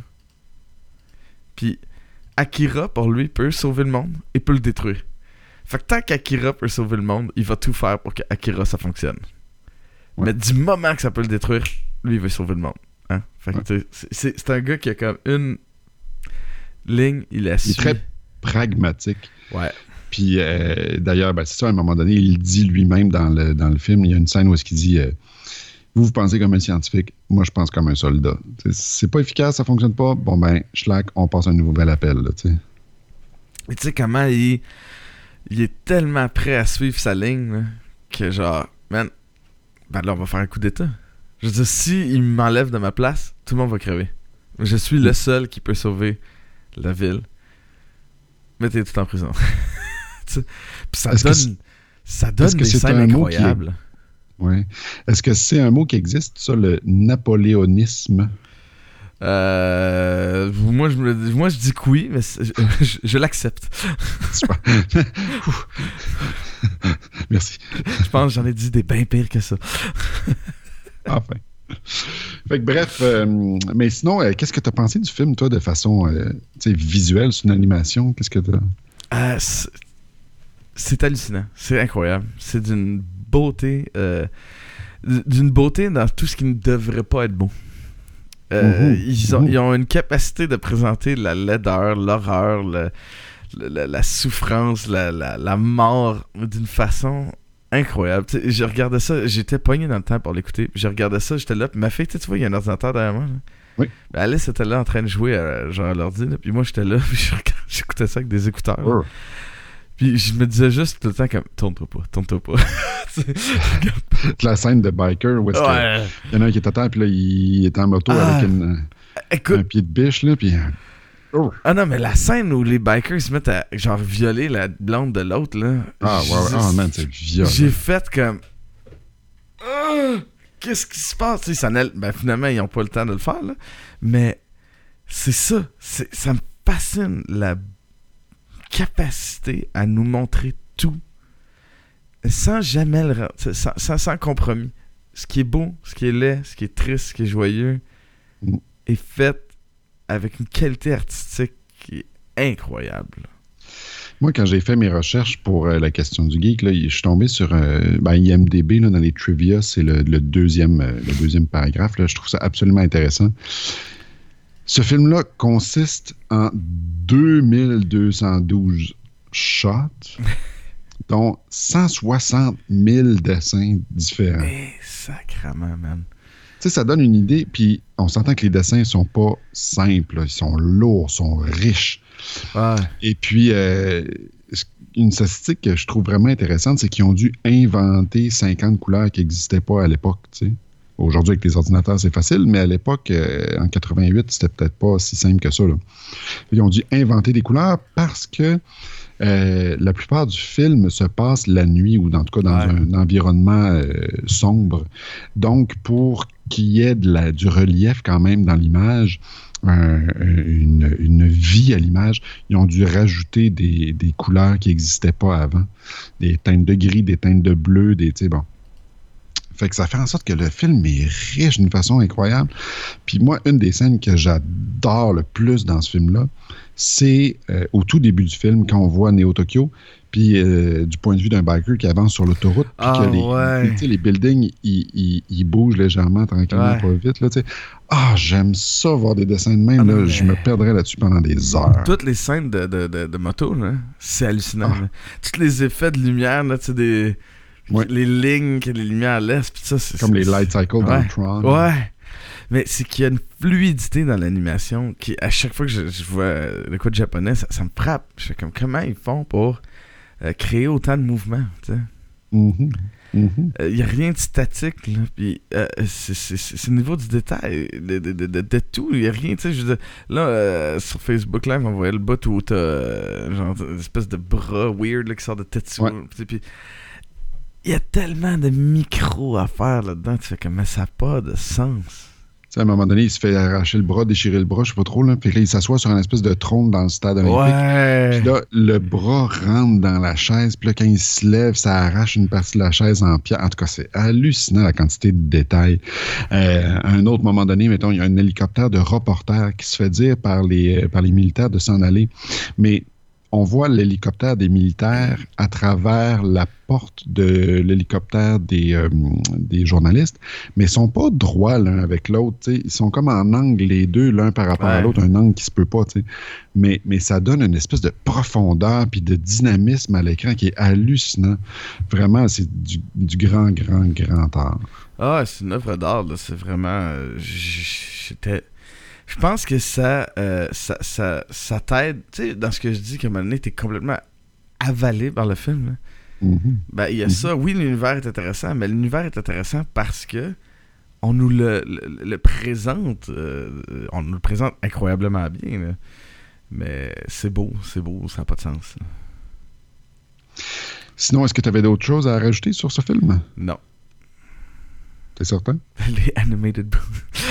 Puis Akira, pour lui, peut sauver le monde et peut le détruire. Fait que tant qu'Akira peut sauver le monde, il va tout faire pour que Akira ça fonctionne. Ouais. Mais du moment que ça peut le détruire, lui, il veut sauver le monde. Hein? Fait que Ouais. c'est- un gars qui a comme une ligne, il la Il est très pragmatique. Ouais. Puis euh, d'ailleurs, ben, c'est ça, à un moment donné, il dit lui-même dans le, dans le film, il y a une scène où est-ce qu'il dit euh, Vous, vous pensez comme un scientifique, moi je pense comme un soldat. C'est- C'est pas efficace, ça fonctionne pas. Bon ben, schlack, on passe un nouveau bel appel. Là, tu sais. Et tu sais comment il, il est tellement prêt à suivre sa ligne là, que genre, man, ben là on va faire un coup d'état. Je veux dire, si il m'enlève de ma place, tout le monde va crever. Je suis le seul qui peut sauver la ville. Mettez tout en prison. Puis ça Est-ce que donne, c'est- ça donne est-ce que des c'est scènes un mot qui est- incroyables. Ouais. Est-ce que c'est un mot qui existe, ça, le napoléonisme? Euh, moi, je me, moi, je dis que oui, mais je, je- je l'accepte. Merci. Je pense que j'en ai dit des bien pires que ça. Enfin. Fait que bref, euh, mais sinon, euh, qu'est-ce que tu as pensé du film, toi, de façon visuelle, c'est une animation? Qu'est-ce que tu c'est- hallucinant. C'est incroyable. C'est d'une beauté. euh, d'une beauté dans tout ce qui ne devrait pas être beau. Euh, ils, ont, ils ont une capacité de présenter la laideur, l'horreur, le- le- la, la souffrance, la, la- la mort d'une façon incroyable. Tu sais, je regardais ça, j'étais poigné dans le temps pour l'écouter. Je regardais ça, j'étais là, puis ma fille, tu vois, il y a un ordinateur derrière moi. là. Oui. Ben, Alice était là en train de jouer à, genre à l'ordi, puis moi j'étais là, puis j'écoutais ça avec des écouteurs. Oh. Puis je me disais juste tout le temps comme tourne-toi pas, tourne-toi pas. La scène de biker où est-ce ouais. qu'il y en a un qui est à terre, puis là, il est en moto Ah. avec une, Écoute, un pied de biche, là, puis... Oh. ah non, mais la scène où les bikers se mettent à genre violer la blonde de l'autre, là. Ah, ouais, ouais. Ah, man, c'est violent. J'ai fait comme. Ah, Qu'est-ce qui se passe? Tu sais, ça n'a- ben, finalement, ils n'ont pas le temps de le faire, là. Mais c'est ça. Ça me fascine la capacité à nous montrer tout sans jamais le. Sans, sans, compromis. Ce qui est beau, ce qui est laid, ce qui est triste, ce qui est joyeux est fait avec une qualité artistique qui est incroyable. Moi, quand j'ai fait mes recherches pour euh, la question du geek, là, je suis tombé sur euh, ben, IMDB, là, dans les trivia, c'est le, le deuxième, euh, le deuxième paragraphe. Là, je trouve ça absolument intéressant. Ce film-là consiste en 2212 shots, dont 160 000 dessins différents. Eh, sacrement, man. Tu sais, ça donne une idée, puis on s'entend que les dessins sont pas simples, ils sont lourds, sont riches. Ouais. Et puis, euh, une statistique que je trouve vraiment intéressante, c'est qu'ils ont dû inventer 50 couleurs qui n'existaient pas à l'époque. tu sais. Aujourd'hui, avec les ordinateurs, c'est facile, mais à l'époque, euh, en 88, c'était peut-être pas si simple que ça. là. Ils ont dû inventer des couleurs parce que euh, la plupart du film se passe la nuit ou en tout cas dans Ouais. un environnement euh, sombre. Donc, pour qu'il y ait de la- du relief quand même dans l'image, un- une, une vie à l'image, ils ont dû rajouter des, des couleurs qui n'existaient pas avant. Des teintes de gris, des teintes de bleu, des. Tu sais, bon. Fait que ça fait en sorte que le film est riche d'une façon incroyable. Puis moi, une des scènes que j'adore le plus dans ce film-là, c'est euh, au tout début du film, quand on voit Neo Tokyo, puis euh, du point de vue d'un biker qui avance sur l'autoroute, puis Ah, que les, ouais. tu sais, les buildings, ils, bougent légèrement, tranquillement, Ouais. pas vite. Là, ah, j'aime ça, voir des dessins de même. Ah, là, mais- Je me perdrais là-dessus pendant des heures. Toutes les scènes de, de, de, de moto, c'est hallucinant. Ah. Tous les effets de lumière, là, des... Les lignes que les lumières laissent, pis ça, c'est... Comme les light cycles dans Ouais. Tron. Ouais. Mais c'est qu'il y a une fluidité dans l'animation qui, à chaque fois que je, je vois euh, de quoi de japonais, ça, ça me frappe. Je fais comme, comment ils font pour euh, créer autant de mouvements, tu sais? Mhm. Mhm. Il n'y a rien de statique, là. Puis, euh, c'est- c'est c'est au niveau du détail, de, de, de, de- de tout. Il n'y a rien, tu sais. Je veux dire, là, euh, sur Facebook Live, on voyait le bout où t'as, euh, genre, une espèce de bras weird, là, qui sort de Tetsuo. Ouais. Puis, il y a tellement de micros à faire là-dedans. Tu fais comme, mais ça n'a pas de sens. Tu sais, à un moment donné, il se fait arracher le bras, déchirer le bras, je sais pas trop, là. Puis là, il s'assoit sur une espèce de trône dans le stade olympique. Ouais. Puis là, le bras rentre dans la chaise. Puis là, quand il se lève, ça arrache une partie de la chaise en pierre. En tout cas, c'est hallucinant la quantité de détails. Euh, à un autre moment donné, mettons, il y a un hélicoptère de reporter qui se fait dire par les, euh, par les militaires de s'en aller. Mais on voit l'hélicoptère des militaires à travers la porte de l'hélicoptère des, euh, des journalistes, mais ils sont pas droits l'un avec l'autre. Ils sont comme en angle les deux, l'un par rapport à l'autre, un angle qui se peut pas. Mais, mais ça donne une espèce de profondeur puis de dynamisme à l'écran qui est hallucinant. Vraiment, c'est du, du grand, grand, grand art. Ah, c'est une œuvre d'art, là. C'est vraiment. euh, J'étais. Je pense que ça, euh, ça, ça, ça t'aide. Tu sais, dans ce que je dis, qu'à un moment donné, t'es complètement avalé par le film. là. Mhm. Ben, il y a ça. Oui, l'univers est intéressant, mais l'univers est intéressant parce que on nous le, le, le présente. euh, on nous le présente incroyablement bien. là. Mais c'est beau, c'est beau, ça n'a pas de sens. Sinon, est-ce que tu avais d'autres choses à rajouter sur ce film? Non. T'es certain? Les animated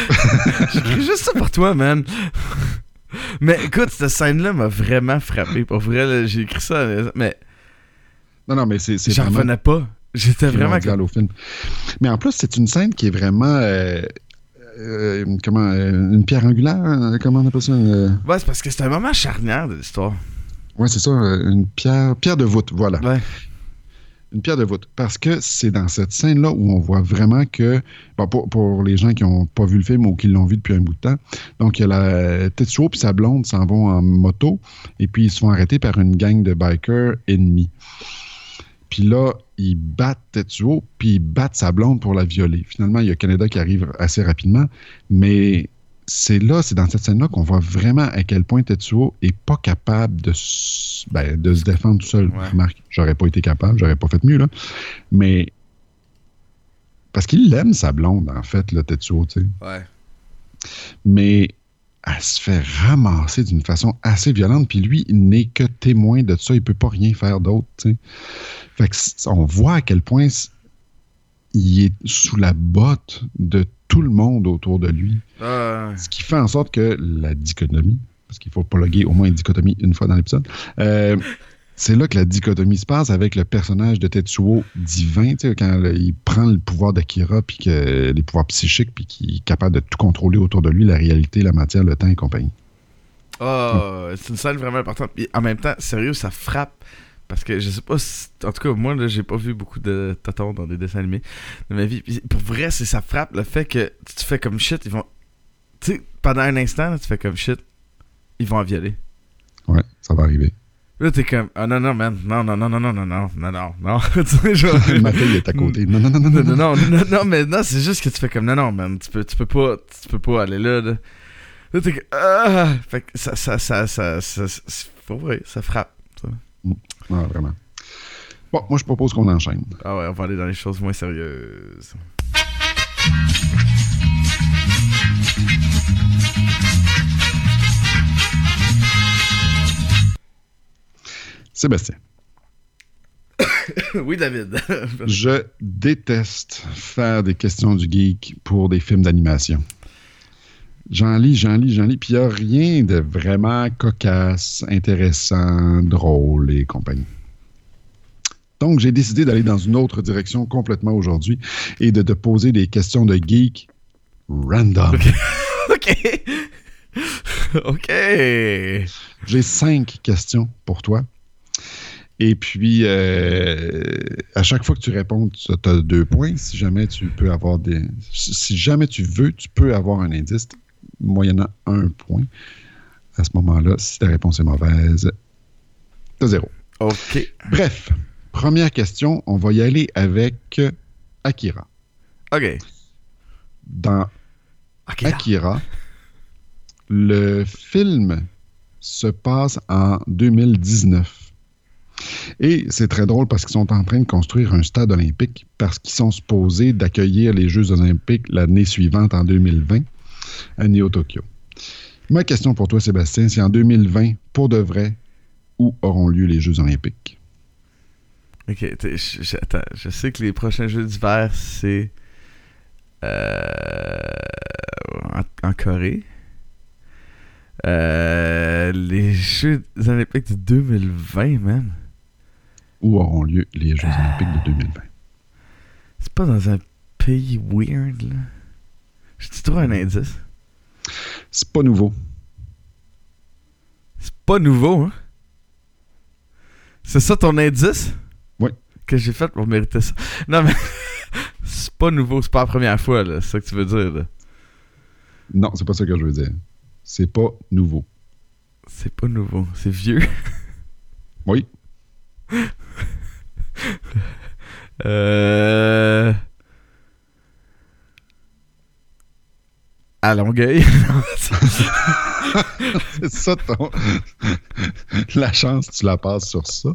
J'écris juste ça pour toi, man. Mais écoute, cette scène-là m'a vraiment frappé. Pour vrai, j'ai écrit ça, mais Non, non, mais c'est j'en revenais pas. J'étais vraiment au film. Mais en plus, c'est une scène qui est vraiment... euh, euh, comment... euh, une pierre angulaire? euh, Comment on appelle ça? Euh, Ouais, c'est parce que c'est un moment charnière de l'histoire. ouais, c'est ça. Une pierre... Pierre de voûte, voilà. Ouais. Une pierre de voûte. Parce que c'est dans cette scène-là où on voit vraiment que, pour, les gens qui n'ont pas vu le film ou qui l'ont vu depuis un bout de temps, donc il y a la Tetsuo et sa blonde s'en vont en moto et puis ils se font arrêter par une gang de bikers ennemis. Puis là, ils battent Tetsuo puis ils battent sa blonde pour la violer. Finalement, il y a Canada qui arrive assez rapidement, mais c'est là, c'est dans cette scène-là qu'on voit vraiment à quel point Tetsuo est pas capable de, ben, de se défendre tout seul. Ouais. Remarque, j'aurais pas été capable, j'aurais pas fait mieux, là. Mais. Parce qu'il aime sa blonde, en fait, le Tetsuo, tu sais. Ouais. Mais elle se fait ramasser d'une façon assez violente, puis lui, il n'est que témoin de ça, il peut pas rien faire d'autre, tu sais. Fait que on voit à quel point il est sous la botte de tout le monde autour de lui. Ce qui fait en sorte que la dichotomie, parce qu'il faut prologuer au moins une dichotomie une fois dans l'épisode, euh, c'est là que la dichotomie se passe avec le personnage de Tetsuo divin, tu sais, quand il prend le pouvoir d'Akira, puis que les pouvoirs psychiques, puis qu'il est capable de tout contrôler autour de lui, la réalité, la matière, le temps et compagnie. ah, c'est une scène vraiment importante. Puis en même temps, sérieux, ça frappe. Parce que je sais pas si. En tout cas, moi, là, j'ai pas vu beaucoup de tatons dans des dessins animés de ma vie. Puis pour vrai, c'est ça frappe le fait que tu fais comme shit, ils vont. Tu sais, pendant un instant, là, tu fais comme shit, ils vont en violer. Ouais, ça va arriver. Là, t'es comme, ah non, non, man, non, non, non, non, non, non, non, non, non, non. Ma fille est à côté. Non, non, non, non, Non, non. non, non, non, non, mais non, c'est juste que tu fais comme, non, non, man, tu peux, tu peux pas, tu peux pas aller là, là. T'es comme, ah! Fait que ça, ça, ça, ça, ça, ça- c'est vrai, ça frappe. Non, vraiment. Bon, moi, je propose qu'on enchaîne. Ah ouais, on va aller dans les choses moins sérieuses. Sébastien. oui, David. Je déteste faire des questions du geek pour des films d'animation. J'en lis, j'en lis, j'en lis, puis il n'y a rien de vraiment cocasse, intéressant, drôle et compagnie. Donc, j'ai décidé d'aller dans une autre direction complètement aujourd'hui et de te poser des questions de geek random. ok. ok. J'ai cinq questions pour toi. Et puis, euh, à chaque fois que tu réponds, tu as deux points. Si jamais tu peux avoir des. Si jamais tu veux, tu peux avoir un indice moyennant un point. À ce moment-là, si ta réponse est mauvaise, t'as zéro. Ok. Bref, première question, on va y aller avec Akira. Ok. Dans là. Akira, le film se passe en 2019. Et c'est très drôle parce qu'ils sont en train de construire un stade olympique parce qu'ils sont supposés d'accueillir les Jeux olympiques l'année suivante en 2020 à Neo-Tokyo. Ma question pour toi, Sébastien, c'est en 2020, pour de vrai, où auront lieu les Jeux olympiques? Ok, je, je- attends, je sais que les prochains jeux d'hiver, c'est. euh, en, en Corée. Euh, les Jeux Olympiques de 2020, man. Où auront lieu les Jeux Olympiques de 2020? C'est pas dans un pays weird, là. Je trouve un indice. C'est pas nouveau. C'est pas nouveau, hein? C'est ça ton indice? Oui. Que j'ai fait pour mériter ça. Non, mais. c'est pas nouveau, c'est pas la première fois, là. C'est ça que tu veux dire, là. Non, c'est pas ça que je veux dire. C'est pas nouveau. C'est pas nouveau, c'est vieux. Oui. Euh. À Longueuil. C'est ça ton. la chance, tu la passes sur ça.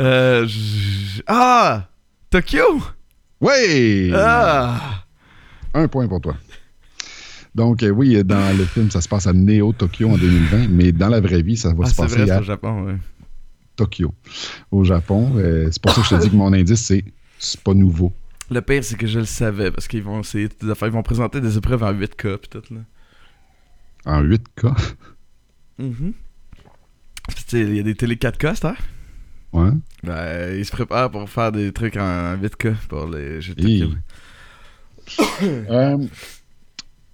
Euh, j- Ah! Tokyo! Oui! Ah! Un point pour toi. Donc, euh, oui, dans le film, ça se passe à Neo Tokyo en 2020, mais dans la vraie vie, ça va Ah, se passer vrai, à au Japon, ouais. Tokyo, au Japon. Euh, c'est pour ça que je te dis que mon indice, c'est c'est pas nouveau. Le pire, c'est que je le savais, parce qu'ils vont essayer des affaires. Ils vont présenter des épreuves en 8K, pis tout, là. En 8K. Mhm. Puis, tu sais, Il y a des télé 4K, c'est Ouais. Ben, ils se préparent pour faire des trucs en 8K pour les jeux de. Euh,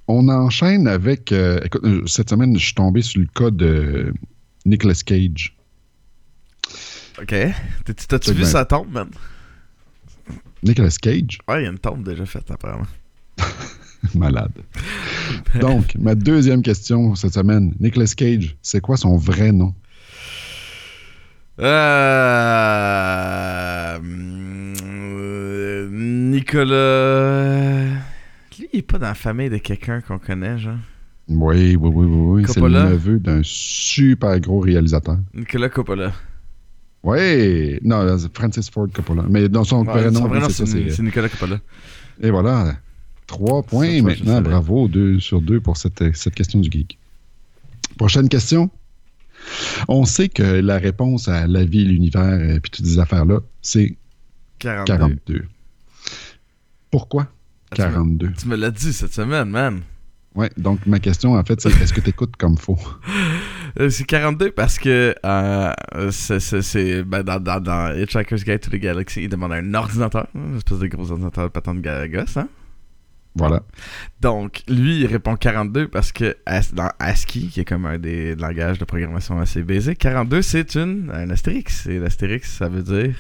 on enchaîne avec. euh, écoute, euh, cette semaine, je suis tombé sur le cas de Nicolas Cage. Ok. T'as-tu vu bien. sa tombe, man? Nicolas Cage, Ouais, il y a une tombe déjà faite, apparemment. malade. Donc, ma deuxième question cette semaine. Nicolas Cage, c'est quoi son vrai nom? Euh... Nicolas... Lui, il est pas dans la famille de quelqu'un qu'on connaît, genre. Oui, oui, oui, oui. oui. C'est le neveu d'un super gros réalisateur. Nicolas Coppola. Oui! Non, c'est Francis Ford Coppola. Mais dans son Ouais, vrai nom, son vrai oui, nom, c'est Nicolas Coppola. Et voilà. Trois points maintenant. Bravo. Deux sur deux pour cette, cette question du geek. Prochaine question. On sait que la réponse à la vie, l'univers et puis toutes ces affaires-là, c'est 42. 42. Pourquoi Ah, tu me- 42? Tu me l'as dit cette semaine, man. Ouais, donc ma question, en fait, c'est est-ce que tu écoutes comme faux? Euh, C'est 42 parce que euh, c'est- ben, dans, dans, dans Hitchhiker's Guide to the Galaxy, il demande un ordinateur, hein, une espèce de gros ordinateur patente de gosse, hein? Voilà. Donc, lui, il répond 42 parce que dans ASCII, qui est comme un des langages de programmation assez basique, 42, c'est une, un astérix. Et l'astérix, ça veut dire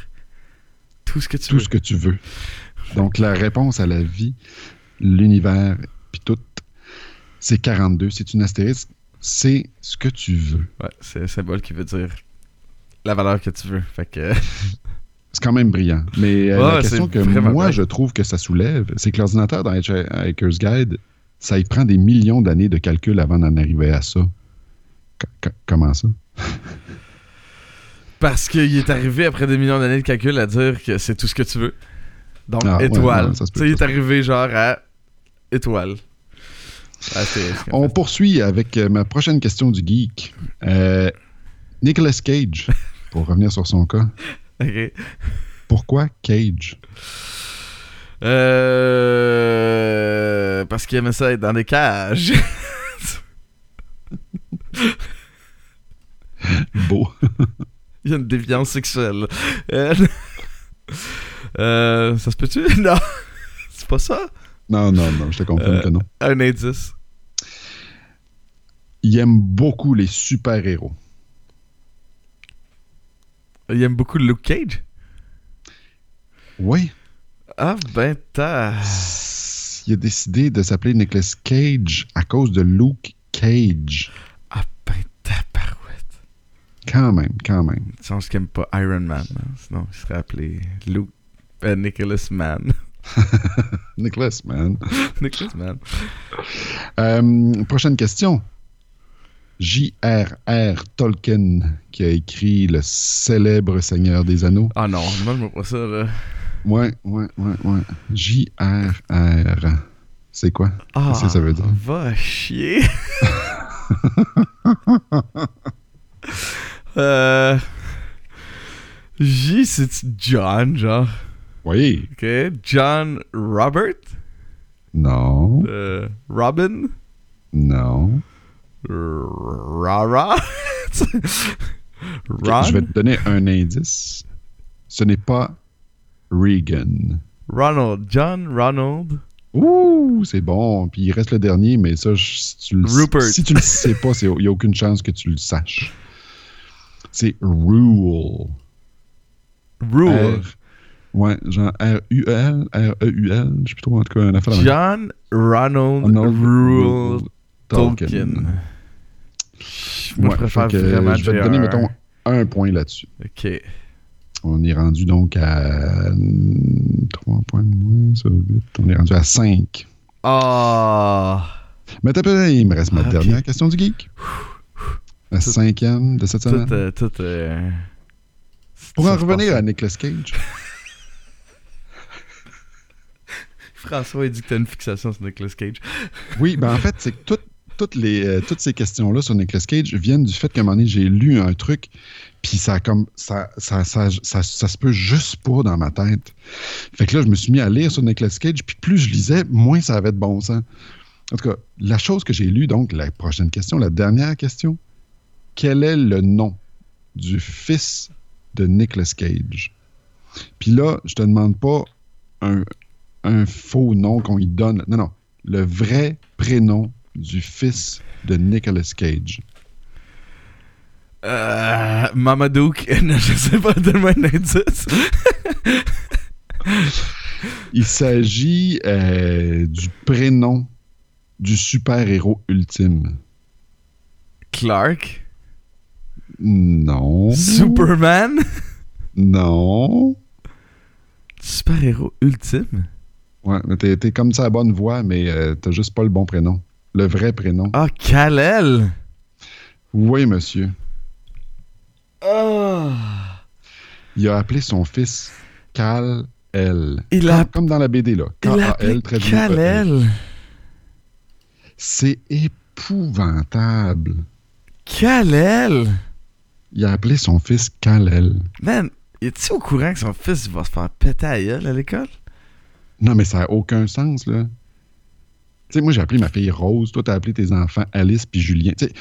tout ce que tu Tout veux. ce que tu veux. Donc la réponse à la vie, l'univers, puis tout, c'est 42. C'est une astérisque. C'est ce que tu veux. Ouais, c'est un symbole qui veut dire la valeur que tu veux. Fait que... C'est quand même brillant. Mais euh, Ouais, la question que moi, vrai. je trouve que ça soulève, c'est que l'ordinateur dans Hitchhiker's Guide, ça y prend des millions d'années de calcul avant d'en arriver à ça. Co- co- comment ça? Parce qu'il est arrivé après des millions d'années de calcul à dire que c'est tout ce que tu veux. Donc, Ah, étoile. ouais, il est arrivé genre à étoile. En On poursuit avec euh, ma prochaine question du geek. Euh, Nicolas Cage, pour revenir sur son cas. Pourquoi Cage? Euh... Parce qu'il aimait ça être dans des cages. Beau. Il y a une déviance sexuelle. Euh, ça se peut-tu? Non. C'est pas ça? Non, non, non, je te confirme que non. Un indice. Il aime beaucoup les super-héros. Il aime beaucoup Luke Cage? Oui. Ah, ben, t'as... Il a décidé de s'appeler Nicolas Cage à cause de Luke Cage. Ah, ben, tabarouette. Quand même, quand même. Je pense qu'il aime pas Iron Man. hein. Sinon, il serait appelé Luke... euh, Nicholas Man. Nicholas, man. Nicholas Man. Euh, prochaine question. J.R.R. Tolkien, qui a écrit Le célèbre Seigneur des Anneaux. Ah non, moi, je me pas ça, là. Ouais, ouais, ouais, ouais. J.R.R. C'est quoi? Ah, Qu'est-ce que ça veut dire? Va chier. euh, J, c'est John, genre? Oui. Ok. John Robert? Non. Euh, Robin? Non. Rara? Ron? Je vais te donner un indice. Ce n'est pas Regan. Ronald. John Ronald. Ouh, c'est bon. Puis il reste le dernier, mais ça, si tu le, Rupert. si tu le sais pas, il n'y a aucune chance que tu le saches. C'est Rule. Rule. Ouais, genre R-U-L, R-E-U-L, je sais plus trop, en tout cas, un affaire. John Ronald Ronald Rule Tolkien. Tolkien. Moi, Ouais, je préfère que vraiment je vais te donner, mettons, un point là-dessus. Ok. On est rendu donc à 3 points de moins, ça, 8. On est rendu à 5. Ah. Mais t'as peu, il me reste ma Ah, ok. dernière question du geek. La cinquième de cette semaine. Tout, euh, tout. euh, Pour en revenir à Nicolas Cage. François, il dit que t'as une fixation sur Nicolas Cage. Oui, ben en fait, c'est que euh, toutes ces questions-là sur Nicolas Cage viennent du fait qu'à un moment donné, j'ai lu un truc, puis ça a comme ça ça, ça, ça, ça se peut juste pas dans ma tête. Fait que là, je me suis mis à lire sur Nicolas Cage, puis plus je lisais, moins ça avait de bon sens. En tout cas, la chose que j'ai lue, donc, la prochaine question, la dernière question, quel est le nom du fils de Nicolas Cage? Puis là, je te demande pas un, un faux nom qu'on lui donne. Non, non. Le vrai prénom du fils de Nicolas Cage. Euh. Mamadouk. Je sais pas, donne-moi un indice. Il s'agit euh, du prénom du super-héros ultime. Clark? Non. Superman? Non. Super-héros ultime? Ouais, mais t'es, t'es comme ça à bonne voix, mais euh, t'as juste pas le bon prénom. Le vrai prénom. Ah, Kal-El? Oui, monsieur. Ah. Il a appelé son fils Kal-El. Il Comme, a- comme dans la BD, là. K-A-L, très. Kal-El. C'est épouvantable. Kal-El? Il a appelé son fils Kal-El. Man, es-tu au courant que son fils va se faire péter à gueule à l'école? Non, mais ça n'a aucun sens, là. Tu sais, moi, j'ai appelé ma fille Rose. Toi, t'as appelé tes enfants Alice puis Julien. Tu sais.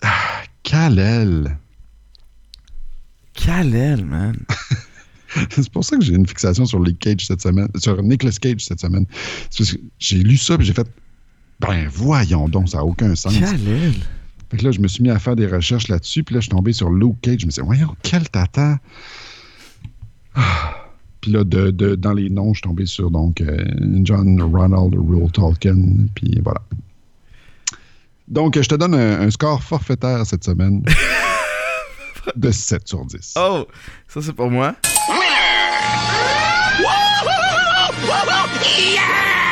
Ah, Kal-El. Kal-El, man. C'est pour ça que j'ai une fixation sur les Cage cette semaine, sur Nicolas Cage cette semaine. C'est parce que j'ai lu ça puis j'ai fait, ben voyons donc, ça n'a aucun sens. Kal-El. Fait que là, je me suis mis à faire des recherches là-dessus, puis là, je suis tombé sur Luke Cage. Je me suis dit, voyons, quel tata! Ah. Puis là, de, de- dans les noms, je suis tombé sur donc euh, John Ronald Rule Tolkien, puis voilà. Donc, je te donne un, un score forfaitaire cette semaine de 7 sur 10. Oh, ça c'est pour moi.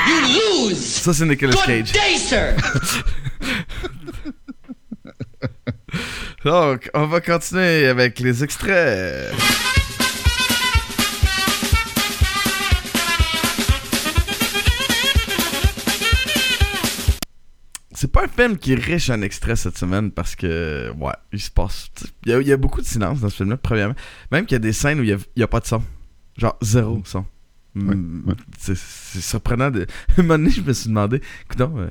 You lose! Ça c'est Nicolas Good Cage. day, sir! Donc, on va continuer avec les extraits. C'est pas un film qui est riche en extraits cette semaine parce que, ouais, il se passe. Il y, a, il y a beaucoup de silence dans ce film-là, premièrement. Même qu'il y a des scènes où il y a, pas de son. Genre, zéro son. Ouais, Mm, ouais. C'est c'est surprenant. De... un moment donné, je me suis demandé, non,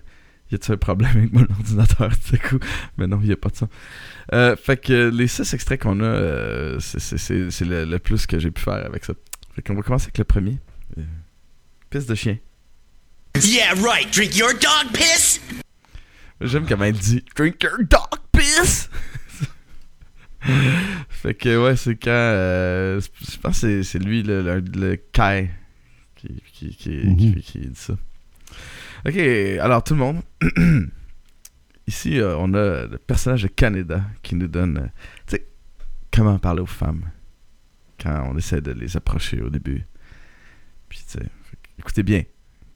y a-tu un problème avec mon ordinateur du coup? Mais non, il n'y a pas de son. Euh, fait que les six extraits qu'on a, euh, c'est- le plus que j'ai pu faire avec ça. Fait qu'on va commencer avec le premier. Euh, pisse de chien. Yeah, right. Drink your dog piss? J'aime comment il dit Drink your dog piss! fait que ouais, c'est quand. euh, je pense que c'est- lui, le, le, le Kai, qui, qui, qui, Mhm. qui- qui dit ça. Ok, alors tout le monde. Ici, euh, on a le personnage de Canada qui nous donne. euh, tu sais, comment parler aux femmes quand on essaie de les approcher au début. Puis, tu sais, écoutez bien.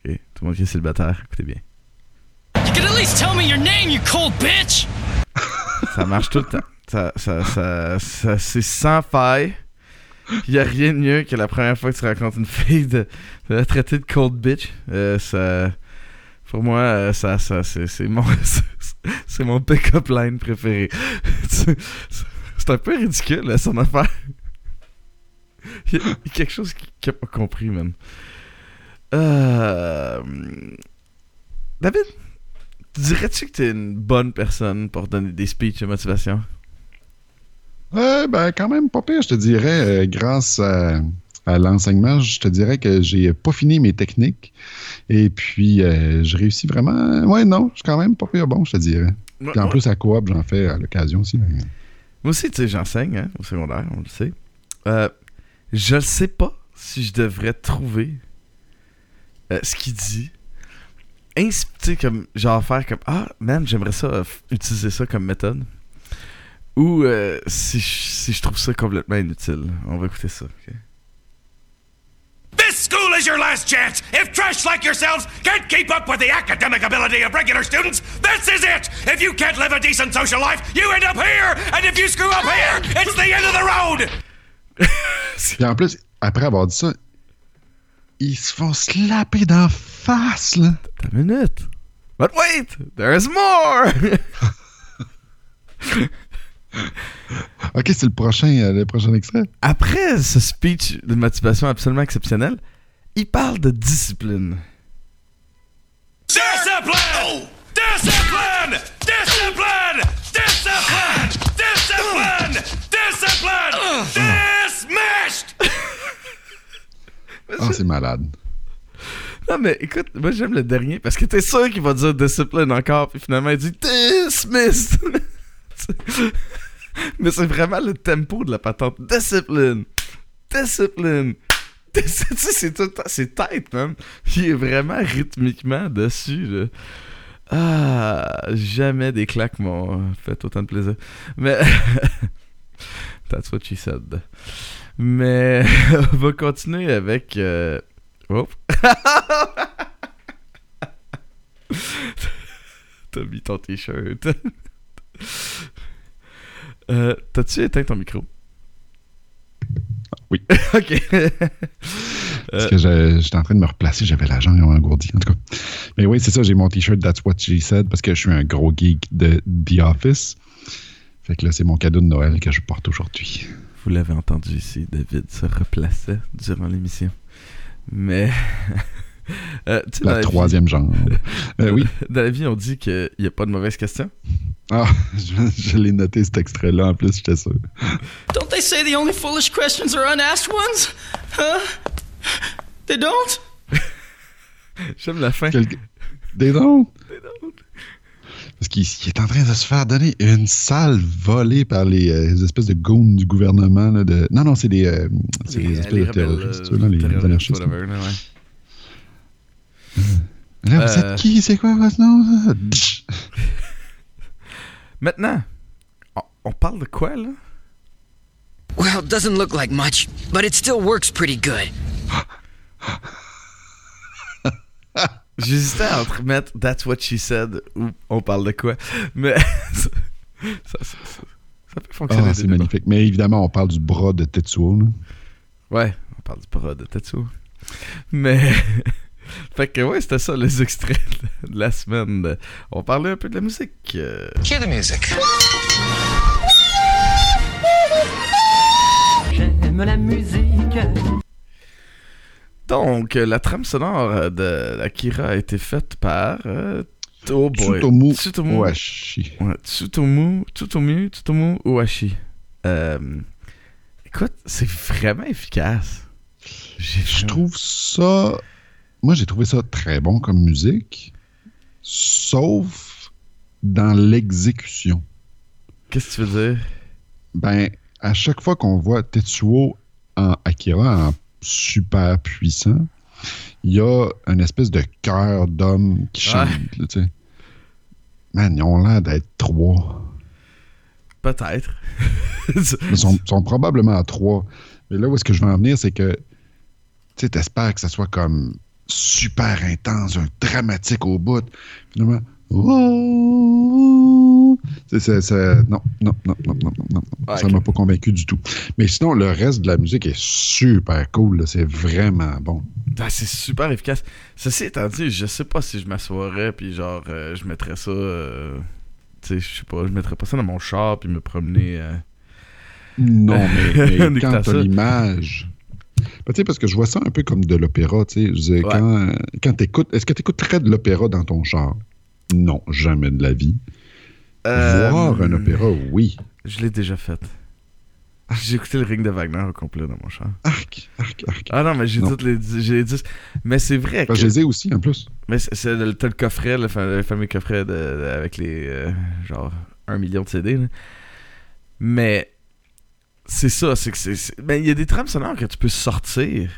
Tout le monde qui est célibataire, écoutez bien. At least tell me your name, you cold bitch! Ça marche tout le temps. Ça, ça, ça, c'est sans faille. Il n'y a rien de mieux que la première fois que tu rencontres une fille de, de la traiter de cold bitch. Euh, ça, pour moi, euh, ça, ça, c'est, mon, c'est mon pick-up line préféré. C'est un peu ridicule, là, son affaire. Il y, a, quelque chose qu'il a pas compris, man. Euh... David, dirais-tu que t'es une bonne personne pour donner des speeches de motivation? Ouais, ben quand même pas pire, je te dirais, euh, grâce à, à l'enseignement, je te dirais que j'ai pas fini mes techniques. Et puis, euh, je réussis vraiment. Ouais, non, je suis quand même pas pire bon, je te dirais. Puis en plus, à Coop, j'en fais à l'occasion aussi. Moi aussi, tu sais, j'enseigne hein, au secondaire, on le sait. Euh, je ne sais pas si je devrais trouver euh, ce qu'il dit. Ins- tu sais, comme, genre faire comme Ah, man, j'aimerais ça, euh, utiliser ça comme méthode. Ou euh, si, je, si je trouve ça complètement inutile. On va écouter ça. This school is your last chance. If trash like yourselves can't keep up with the academic ability of regular students, this is it. If you can't live a decent social life, you end up here. And if you screw up here, it's the end of the road. Puis en plus, après avoir dit ça, ils se font slapper d'en face, là. Attends une minute. But wait, there's more! Ok, c'est le prochain, euh, le prochain extrait. Après ce speech de motivation absolument exceptionnel, il parle de discipline. Discipline! Discipline! Discipline! Discipline! Discipline! Discipline! Dismissed! Ah, c'est malade. Non, mais écoute, moi j'aime le dernier parce que t'es sûr qu'il va dire discipline encore, puis finalement il dit dismissed. mais c'est vraiment le tempo de la patente. Discipline. Discipline. C'est tout c'est tête, man. Il est vraiment rythmiquement dessus. Ah, jamais des claques m'ont fait autant de plaisir. Mais. That's what she said. Mais on va continuer avec. euh, Oh. T'as mis ton t-shirt. Euh, T'as-tu éteint ton micro? Oui. ok. Parce que je- j'étais en train de me replacer, j'avais la jambe engourdie, en tout cas. Mais oui, c'est ça, j'ai mon t-shirt That's What She Said parce que je suis un gros geek de The Office. Fait que là, c'est mon cadeau de Noël que je porte aujourd'hui. Vous l'avez entendu ici, David se replaçait durant l'émission. Mais. euh, La vie- troisième jambe. Euh, oui. Dans la vie, on dit qu'il n'y a pas de mauvaise question. Ah, je, je l'ai noté cet extrait-là en plus, j'étais sûr. Don't they say the only foolish questions are unasked ones? Huh? They don't? J'aime la fin. Quel... Des dons? Parce qu'il il est en train de se faire donner une salle volée par les, euh, les espèces de goons du gouvernement. là, de... Non, non, c'est des, euh, c'est des espèces de terroristes, euh, là, les anarchistes. là. whatever, là, ouais. Là, vous Euh. êtes qui? C'est quoi votre nom? Maintenant, on, on parle de quoi, là? Well, it doesn't look like much, but it still works pretty good. J'hésitais entre mettre That's what she said ou on parle de quoi. Mais ça, ça, ça- ça- ça peut fonctionner. Des c'est magnifique. Mais évidemment, on parle du bras de Tetsuo. là. Ouais, on parle du bras de Tetsuo. Mais. fait que ouais, c'était ça les extraits de la semaine. On parlait un peu de la musique. euh, Cue the music. J'aime la musique. Donc, euh, la trame sonore euh, de Akira a été faite par. euh, oh boy. Tsutomu Tsutomu. Ouais, Tsutomu, Tsutomu, Tsutomu Ohashi. Euh, écoute, c'est vraiment efficace. Je trouve ça. Moi, j'ai trouvé ça très bon comme musique, sauf dans l'exécution. Qu'est-ce que tu veux dire? Ben, à chaque fois qu'on voit Tetsuo en Akira en super puissant, il y a une espèce de cœur d'homme qui chante. là. Man, ils ont l'air d'être trois. Peut-être. Ils sont, sont probablement à trois. Mais là où est-ce que je veux en venir, c'est que tu sais, t'espères que ça soit comme super intense, un dramatique au bout. Finalement, oh, c'est, c'est- c'est- non, non, non, non, non, non, non. Ouais, ça ok. m'a pas convaincu du tout. Mais sinon, le reste de la musique est super cool. là. C'est vraiment bon. Ah, c'est super efficace. Ceci étant dit, je sais pas si je m'assoirais puis genre euh, je mettrais ça. euh, tu sais, je sais pas, je mettrais pas ça dans mon char puis me promener euh, Non, mais, mais quand à t'as ça. l'image. Ben, tu sais, parce que je vois ça un peu comme de l'opéra, tu sais. Je disais, Ouais. quand, quand t'écoutes, est-ce que t'écouterais de l'opéra dans ton char? Non, jamais de la vie. Euh, Voir un opéra, oui. Je l'ai déjà fait. J'ai écouté le ring de Wagner au complet dans mon char. Arc, arc, arc. Ah non, mais j'ai toutes les les disques. Mais c'est vrai que. Enfin, je les ai aussi, en plus. Mais c'est- le, t'as le coffret, le, fa- le fameux coffret de, de- avec les euh, genre un million de CD. là. Mais c'est ça, c'est que c'est. c'est- Ben, il y a des trames sonores que tu peux sortir.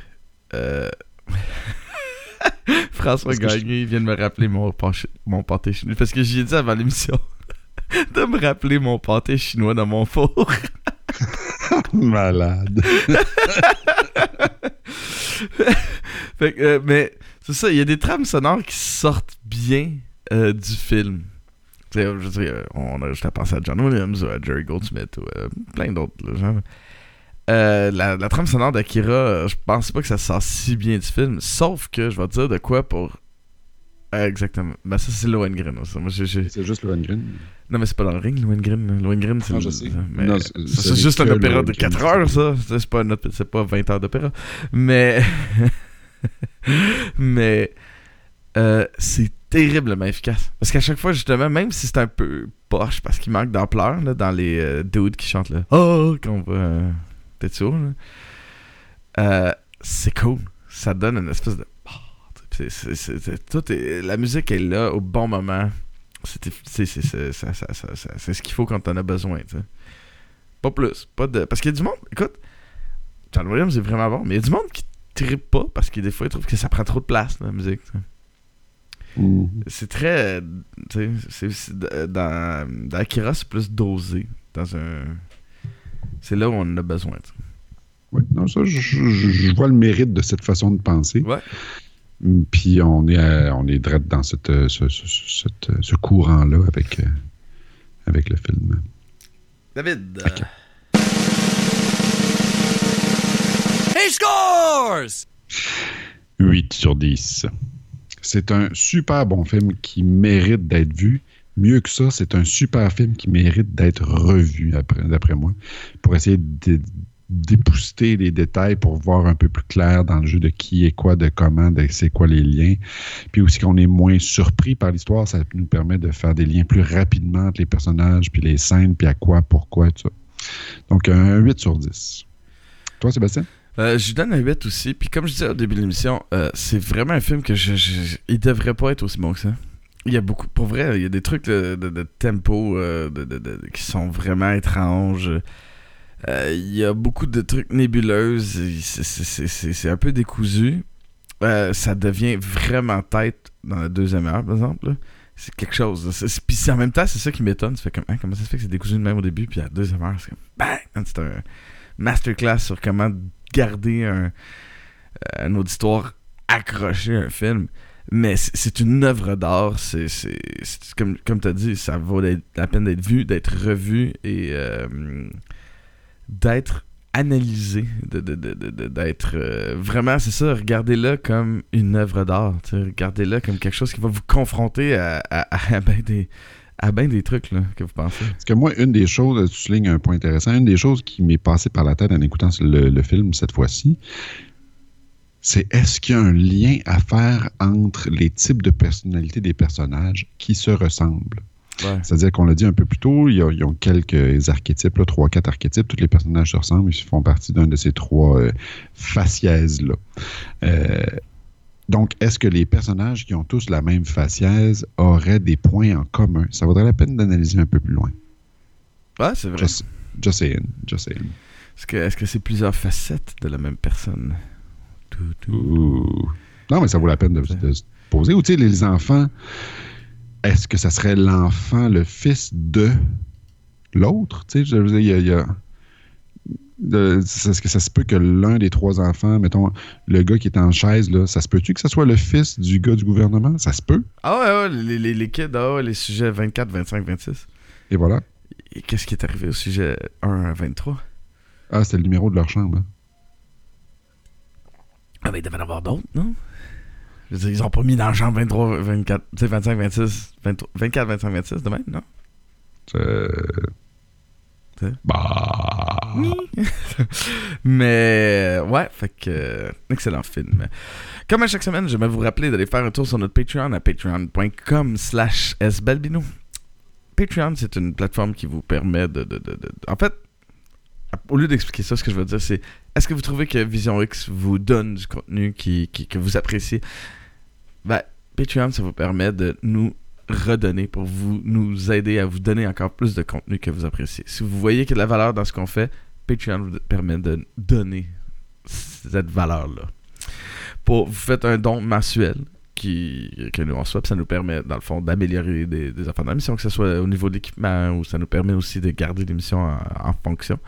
Euh... François que je- Gagné vient de me rappeler mon, pâché- mon pâté chinois. Parce que j'y ai dit avant l'émission de me rappeler mon pâté chinois dans mon four. Malade. Fait que, euh, mais c'est ça, il y a des trames sonores qui sortent bien euh, du film. Je euh, on a juste à penser à John Williams ou à Jerry Goldsmith ou euh, plein d'autres. la, la trame sonore d'Akira, je pense pas que ça sort si bien du film. Sauf que je vais te dire de quoi pour. Euh, exactement. Ben, ça, c'est Lohengrin. C'est juste Lohengrin. Non, mais c'est pas dans le ring, Lohengrin. Lohengrin, c'est Ah, je sais. Non, c'est- juste un opéra de Lohengrin, 4 c'est heures, ça. C'est pas, pas 20 heures d'opéra. Mais. mais. euh, c'est terriblement efficace. Parce qu'à chaque fois, justement, même si c'est un peu poche, parce qu'il manque d'ampleur dans les euh, dudes qui chantent là. Oh, qu'on va. Euh, là. Euh, c'est cool. Ça donne une espèce de. C'est- c'est- c'est- c'est- tout est- la musique est là au bon moment. C'est ça- ça- ça- ce qu'il faut quand t'en as besoin. Pas plus. Pas de... Parce qu'il y a du monde. Écoute, John Williams est vraiment bon, mais il y a du monde qui trippe pas parce que des fois, ils trouvent que ça prend trop de place, la musique. Mhm. C'est très. dans, dans Akira, c'est plus dosé. Dans un. C'est là où on en a besoin. Oui, non, ça, je, je- je vois le mérite de cette façon de penser. Ouais. Puis on est, à- on est direct dans cette, euh, ce, ce- ce- cette, euh, ce courant-là avec, euh, avec le film. David. euh, 8 sur 10. C'est un super bon film qui mérite d'être vu. Mieux que ça, c'est un super film qui mérite d'être revu, après- d'après moi, pour essayer de- d'épousseter les détails pour voir un peu plus clair dans le jeu de qui est quoi, de comment, de c'est quoi les liens. Puis aussi qu'on est moins surpris par l'histoire, ça nous permet de faire des liens plus rapidement entre les personnages, puis les scènes, puis à quoi, pourquoi, tout ça. Donc un 8 sur 10. Toi, Sébastien? Euh, je lui donne un 8 aussi. Puis comme je disais au début de l'émission, euh, c'est vraiment un film que je, je- il devrait pas être aussi bon que ça. Il y a beaucoup, pour vrai, il y a des trucs de, tempo euh, de- qui sont vraiment étranges. Euh, il y a beaucoup de trucs nébuleuses. c'est- un peu décousu. Euh, ça devient vraiment tête dans la deuxième heure, par exemple. C'est quelque chose. Puis en même temps, c'est ça qui m'étonne. Comme, Hein, comment ça se fait que c'est décousu de même au début, puis à la deuxième heure, c'est comme, bang! C'est un masterclass sur comment garder un, un auditoire accroché à un film. Mais c'est- une œuvre d'art. C'est comme, comme tu as dit, ça vaut la peine d'être vu, d'être revu et euh, d'être analysé. D'être euh, vraiment, c'est ça, regardez-le comme une œuvre d'art. Regardez-le comme quelque chose qui va vous confronter à, à, ben des, à ben des trucs là, que vous pensez. Parce que moi, une des choses, tu soulignes un point intéressant, une des choses qui m'est passée par la tête en écoutant le, le film cette fois-ci, c'est est-ce qu'il y a un lien à faire entre les types de personnalités des personnages qui se ressemblent? Ouais. C'est-à-dire qu'on l'a dit un peu plus tôt, ils ont, quelques archétypes, là, trois, quatre archétypes. Tous les personnages se ressemblent, ils font partie d'un de ces trois euh, faciès-là. Euh, donc, est-ce que les personnages qui ont tous la même faciès auraient des points en commun? Ça vaudrait la peine d'analyser un peu plus loin. Ouais, c'est vrai. Just, just saying, just saying. Est-ce que c'est plusieurs facettes de la même personne? Tout. Non, mais ça vaut la peine de, de se poser. Ou tu sais, les enfants, est-ce que ça serait l'enfant, le fils de l'autre? Tu sais, je veux dire, il y a. il y a- de- Est-ce que ça se peut que l'un des trois enfants, mettons, le gars qui est en chaise, là, ça se peut-tu que ça soit le fils du gars du gouvernement? Ça se peut. Ah ouais, ouais, les, les, les kids, ah ouais, les sujets 24, 25, 26. Et voilà. Et qu'est-ce qui est arrivé au sujet 1 à 23? Ah, c'était le numéro de leur chambre. hein. Ah ben, il devait en avoir d'autres, non? Je veux dire, ils ont pas mis dans le champ 23, 24, tu sais, 25, 26, 23, 24, 25, 26 de même, non? Euh? Bah. Mais ouais, fait que euh, excellent film. Comme à chaque semaine, j'aimerais vous rappeler d'aller faire un tour sur notre Patreon à patreon.com slash sbalbino. Patreon, c'est une plateforme qui vous permet de, de- de- de- En fait, au lieu d'expliquer ça, ce que je veux dire, c'est est-ce que vous trouvez que Vision X vous donne du contenu qui, que vous appréciez? Ben, Patreon, ça vous permet de nous redonner pour vous nous aider à vous donner encore plus de contenu que vous appréciez. Si vous voyez qu'il y a de la valeur dans ce qu'on fait, Patreon vous permet de donner cette valeur-là. Vous faites un don mensuel qui, que nous on puis ça nous permet, dans le fond, d'améliorer des, des affaires de l'émission, que ce soit au niveau de l'équipement ou ça nous permet aussi de garder l'émission en, en fonction.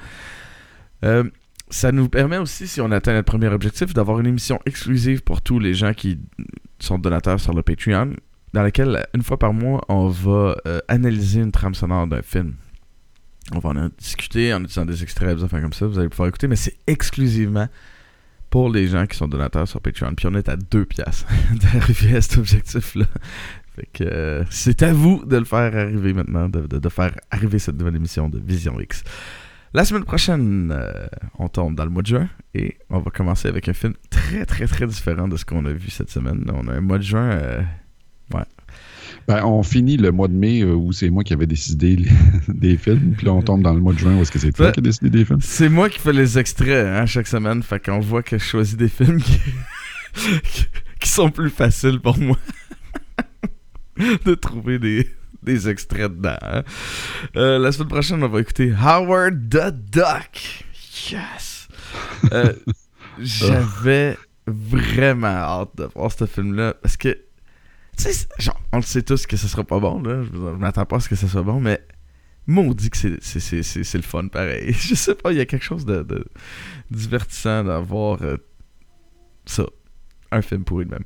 Euh, ça nous permet aussi, si on atteint notre premier objectif, d'avoir une émission exclusive pour tous les gens qui sont donateurs sur le Patreon, dans laquelle, une fois par mois, on va euh, analyser une trame sonore d'un film. On va en discuter en utilisant des extraits, affaires comme ça, vous allez pouvoir écouter, mais c'est exclusivement pour les gens qui sont donateurs sur Patreon. Puis on est à deux piastres d'arriver à cet objectif-là. Fait que euh, c'est à vous de le faire arriver maintenant, de faire arriver cette nouvelle émission de Vision X. La semaine prochaine, euh, on tombe dans le mois de juin et on va commencer avec un film très très très différent de ce qu'on a vu cette semaine. On a un mois de juin, euh, Ben, on finit le mois de mai euh, où c'est moi qui avais décidé les- des films. Puis là, on tombe dans le mois de juin où est-ce que c'est toi Ouais. qui as décidé des films? c'est moi qui fais les extraits hein, chaque semaine, fait qu'on voit que je choisis des films qui, qui sont plus faciles pour moi de trouver des, des extraits dedans. hein. Euh, la semaine prochaine, on va écouter Howard the Duck. Yes! Euh, J'avais vraiment hâte de voir ce film-là parce que, tu sais, genre, on le sait tous que ce sera pas bon, là. Je m'attends pas à ce que ce soit bon, mais maudit que c'est- le fun pareil. Je sais pas, il y a quelque chose de, de divertissant d'avoir euh, ça. Un film pourri de même.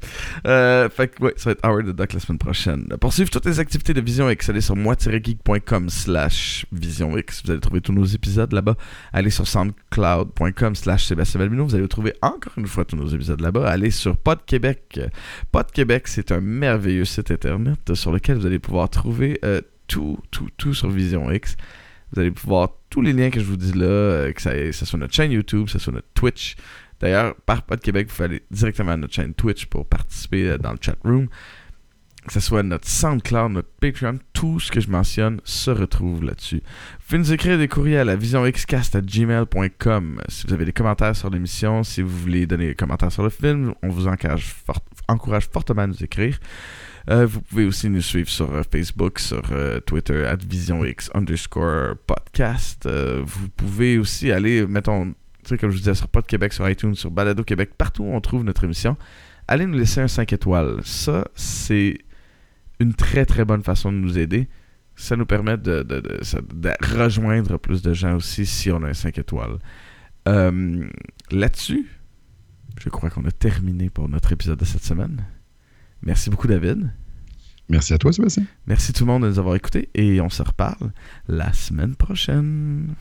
Euh, fait que, ouais, ça va être Howard the Duck la semaine prochaine. Pour suivre toutes les activités de Vision X, allez sur moi-geek.com slash Vision X. Vous allez trouver tous nos épisodes là-bas. Allez sur soundcloud.com slash Sébastien Valmino. Vous allez trouver encore une fois tous nos épisodes là-bas. Allez sur Pod Québec. Pod Québec, c'est un merveilleux site internet sur lequel vous allez pouvoir trouver euh, tout, tout, tout sur Vision X. Vous allez pouvoir tous les liens que je vous dis là, euh, que ça, ce soit notre chaîne YouTube, que ce soit notre Twitch. D'ailleurs, par Pod Québec, vous pouvez aller directement à notre chaîne Twitch pour participer euh, dans le chat room. Que ce soit notre SoundCloud, notre Patreon, tout ce que je mentionne se retrouve là-dessus. Vous pouvez nous écrire des courriels à visionxcast.gmail.com si vous avez des commentaires sur l'émission, si vous voulez donner des commentaires sur le film, on vous encourage, fort- encourage fortement à nous écrire. Euh, vous pouvez aussi nous suivre sur euh, Facebook, sur Twitter, at VisionX underscore podcast. Vous pouvez aussi aller, mettons, tu sais, comme je vous disais, sur Pod Québec, sur iTunes, sur Balado Québec, partout où on trouve notre émission. Allez nous laisser un 5 étoiles. Ça, c'est une très très bonne façon de nous aider. Ça nous permet de, de- de- ça- de rejoindre plus de gens aussi si on a un 5 étoiles. Euh, Là-dessus, je crois qu'on a terminé pour notre épisode de cette semaine. Merci beaucoup, David. Merci à toi, Sébastien. Merci tout le monde de nous avoir écoutés et on se reparle la semaine prochaine.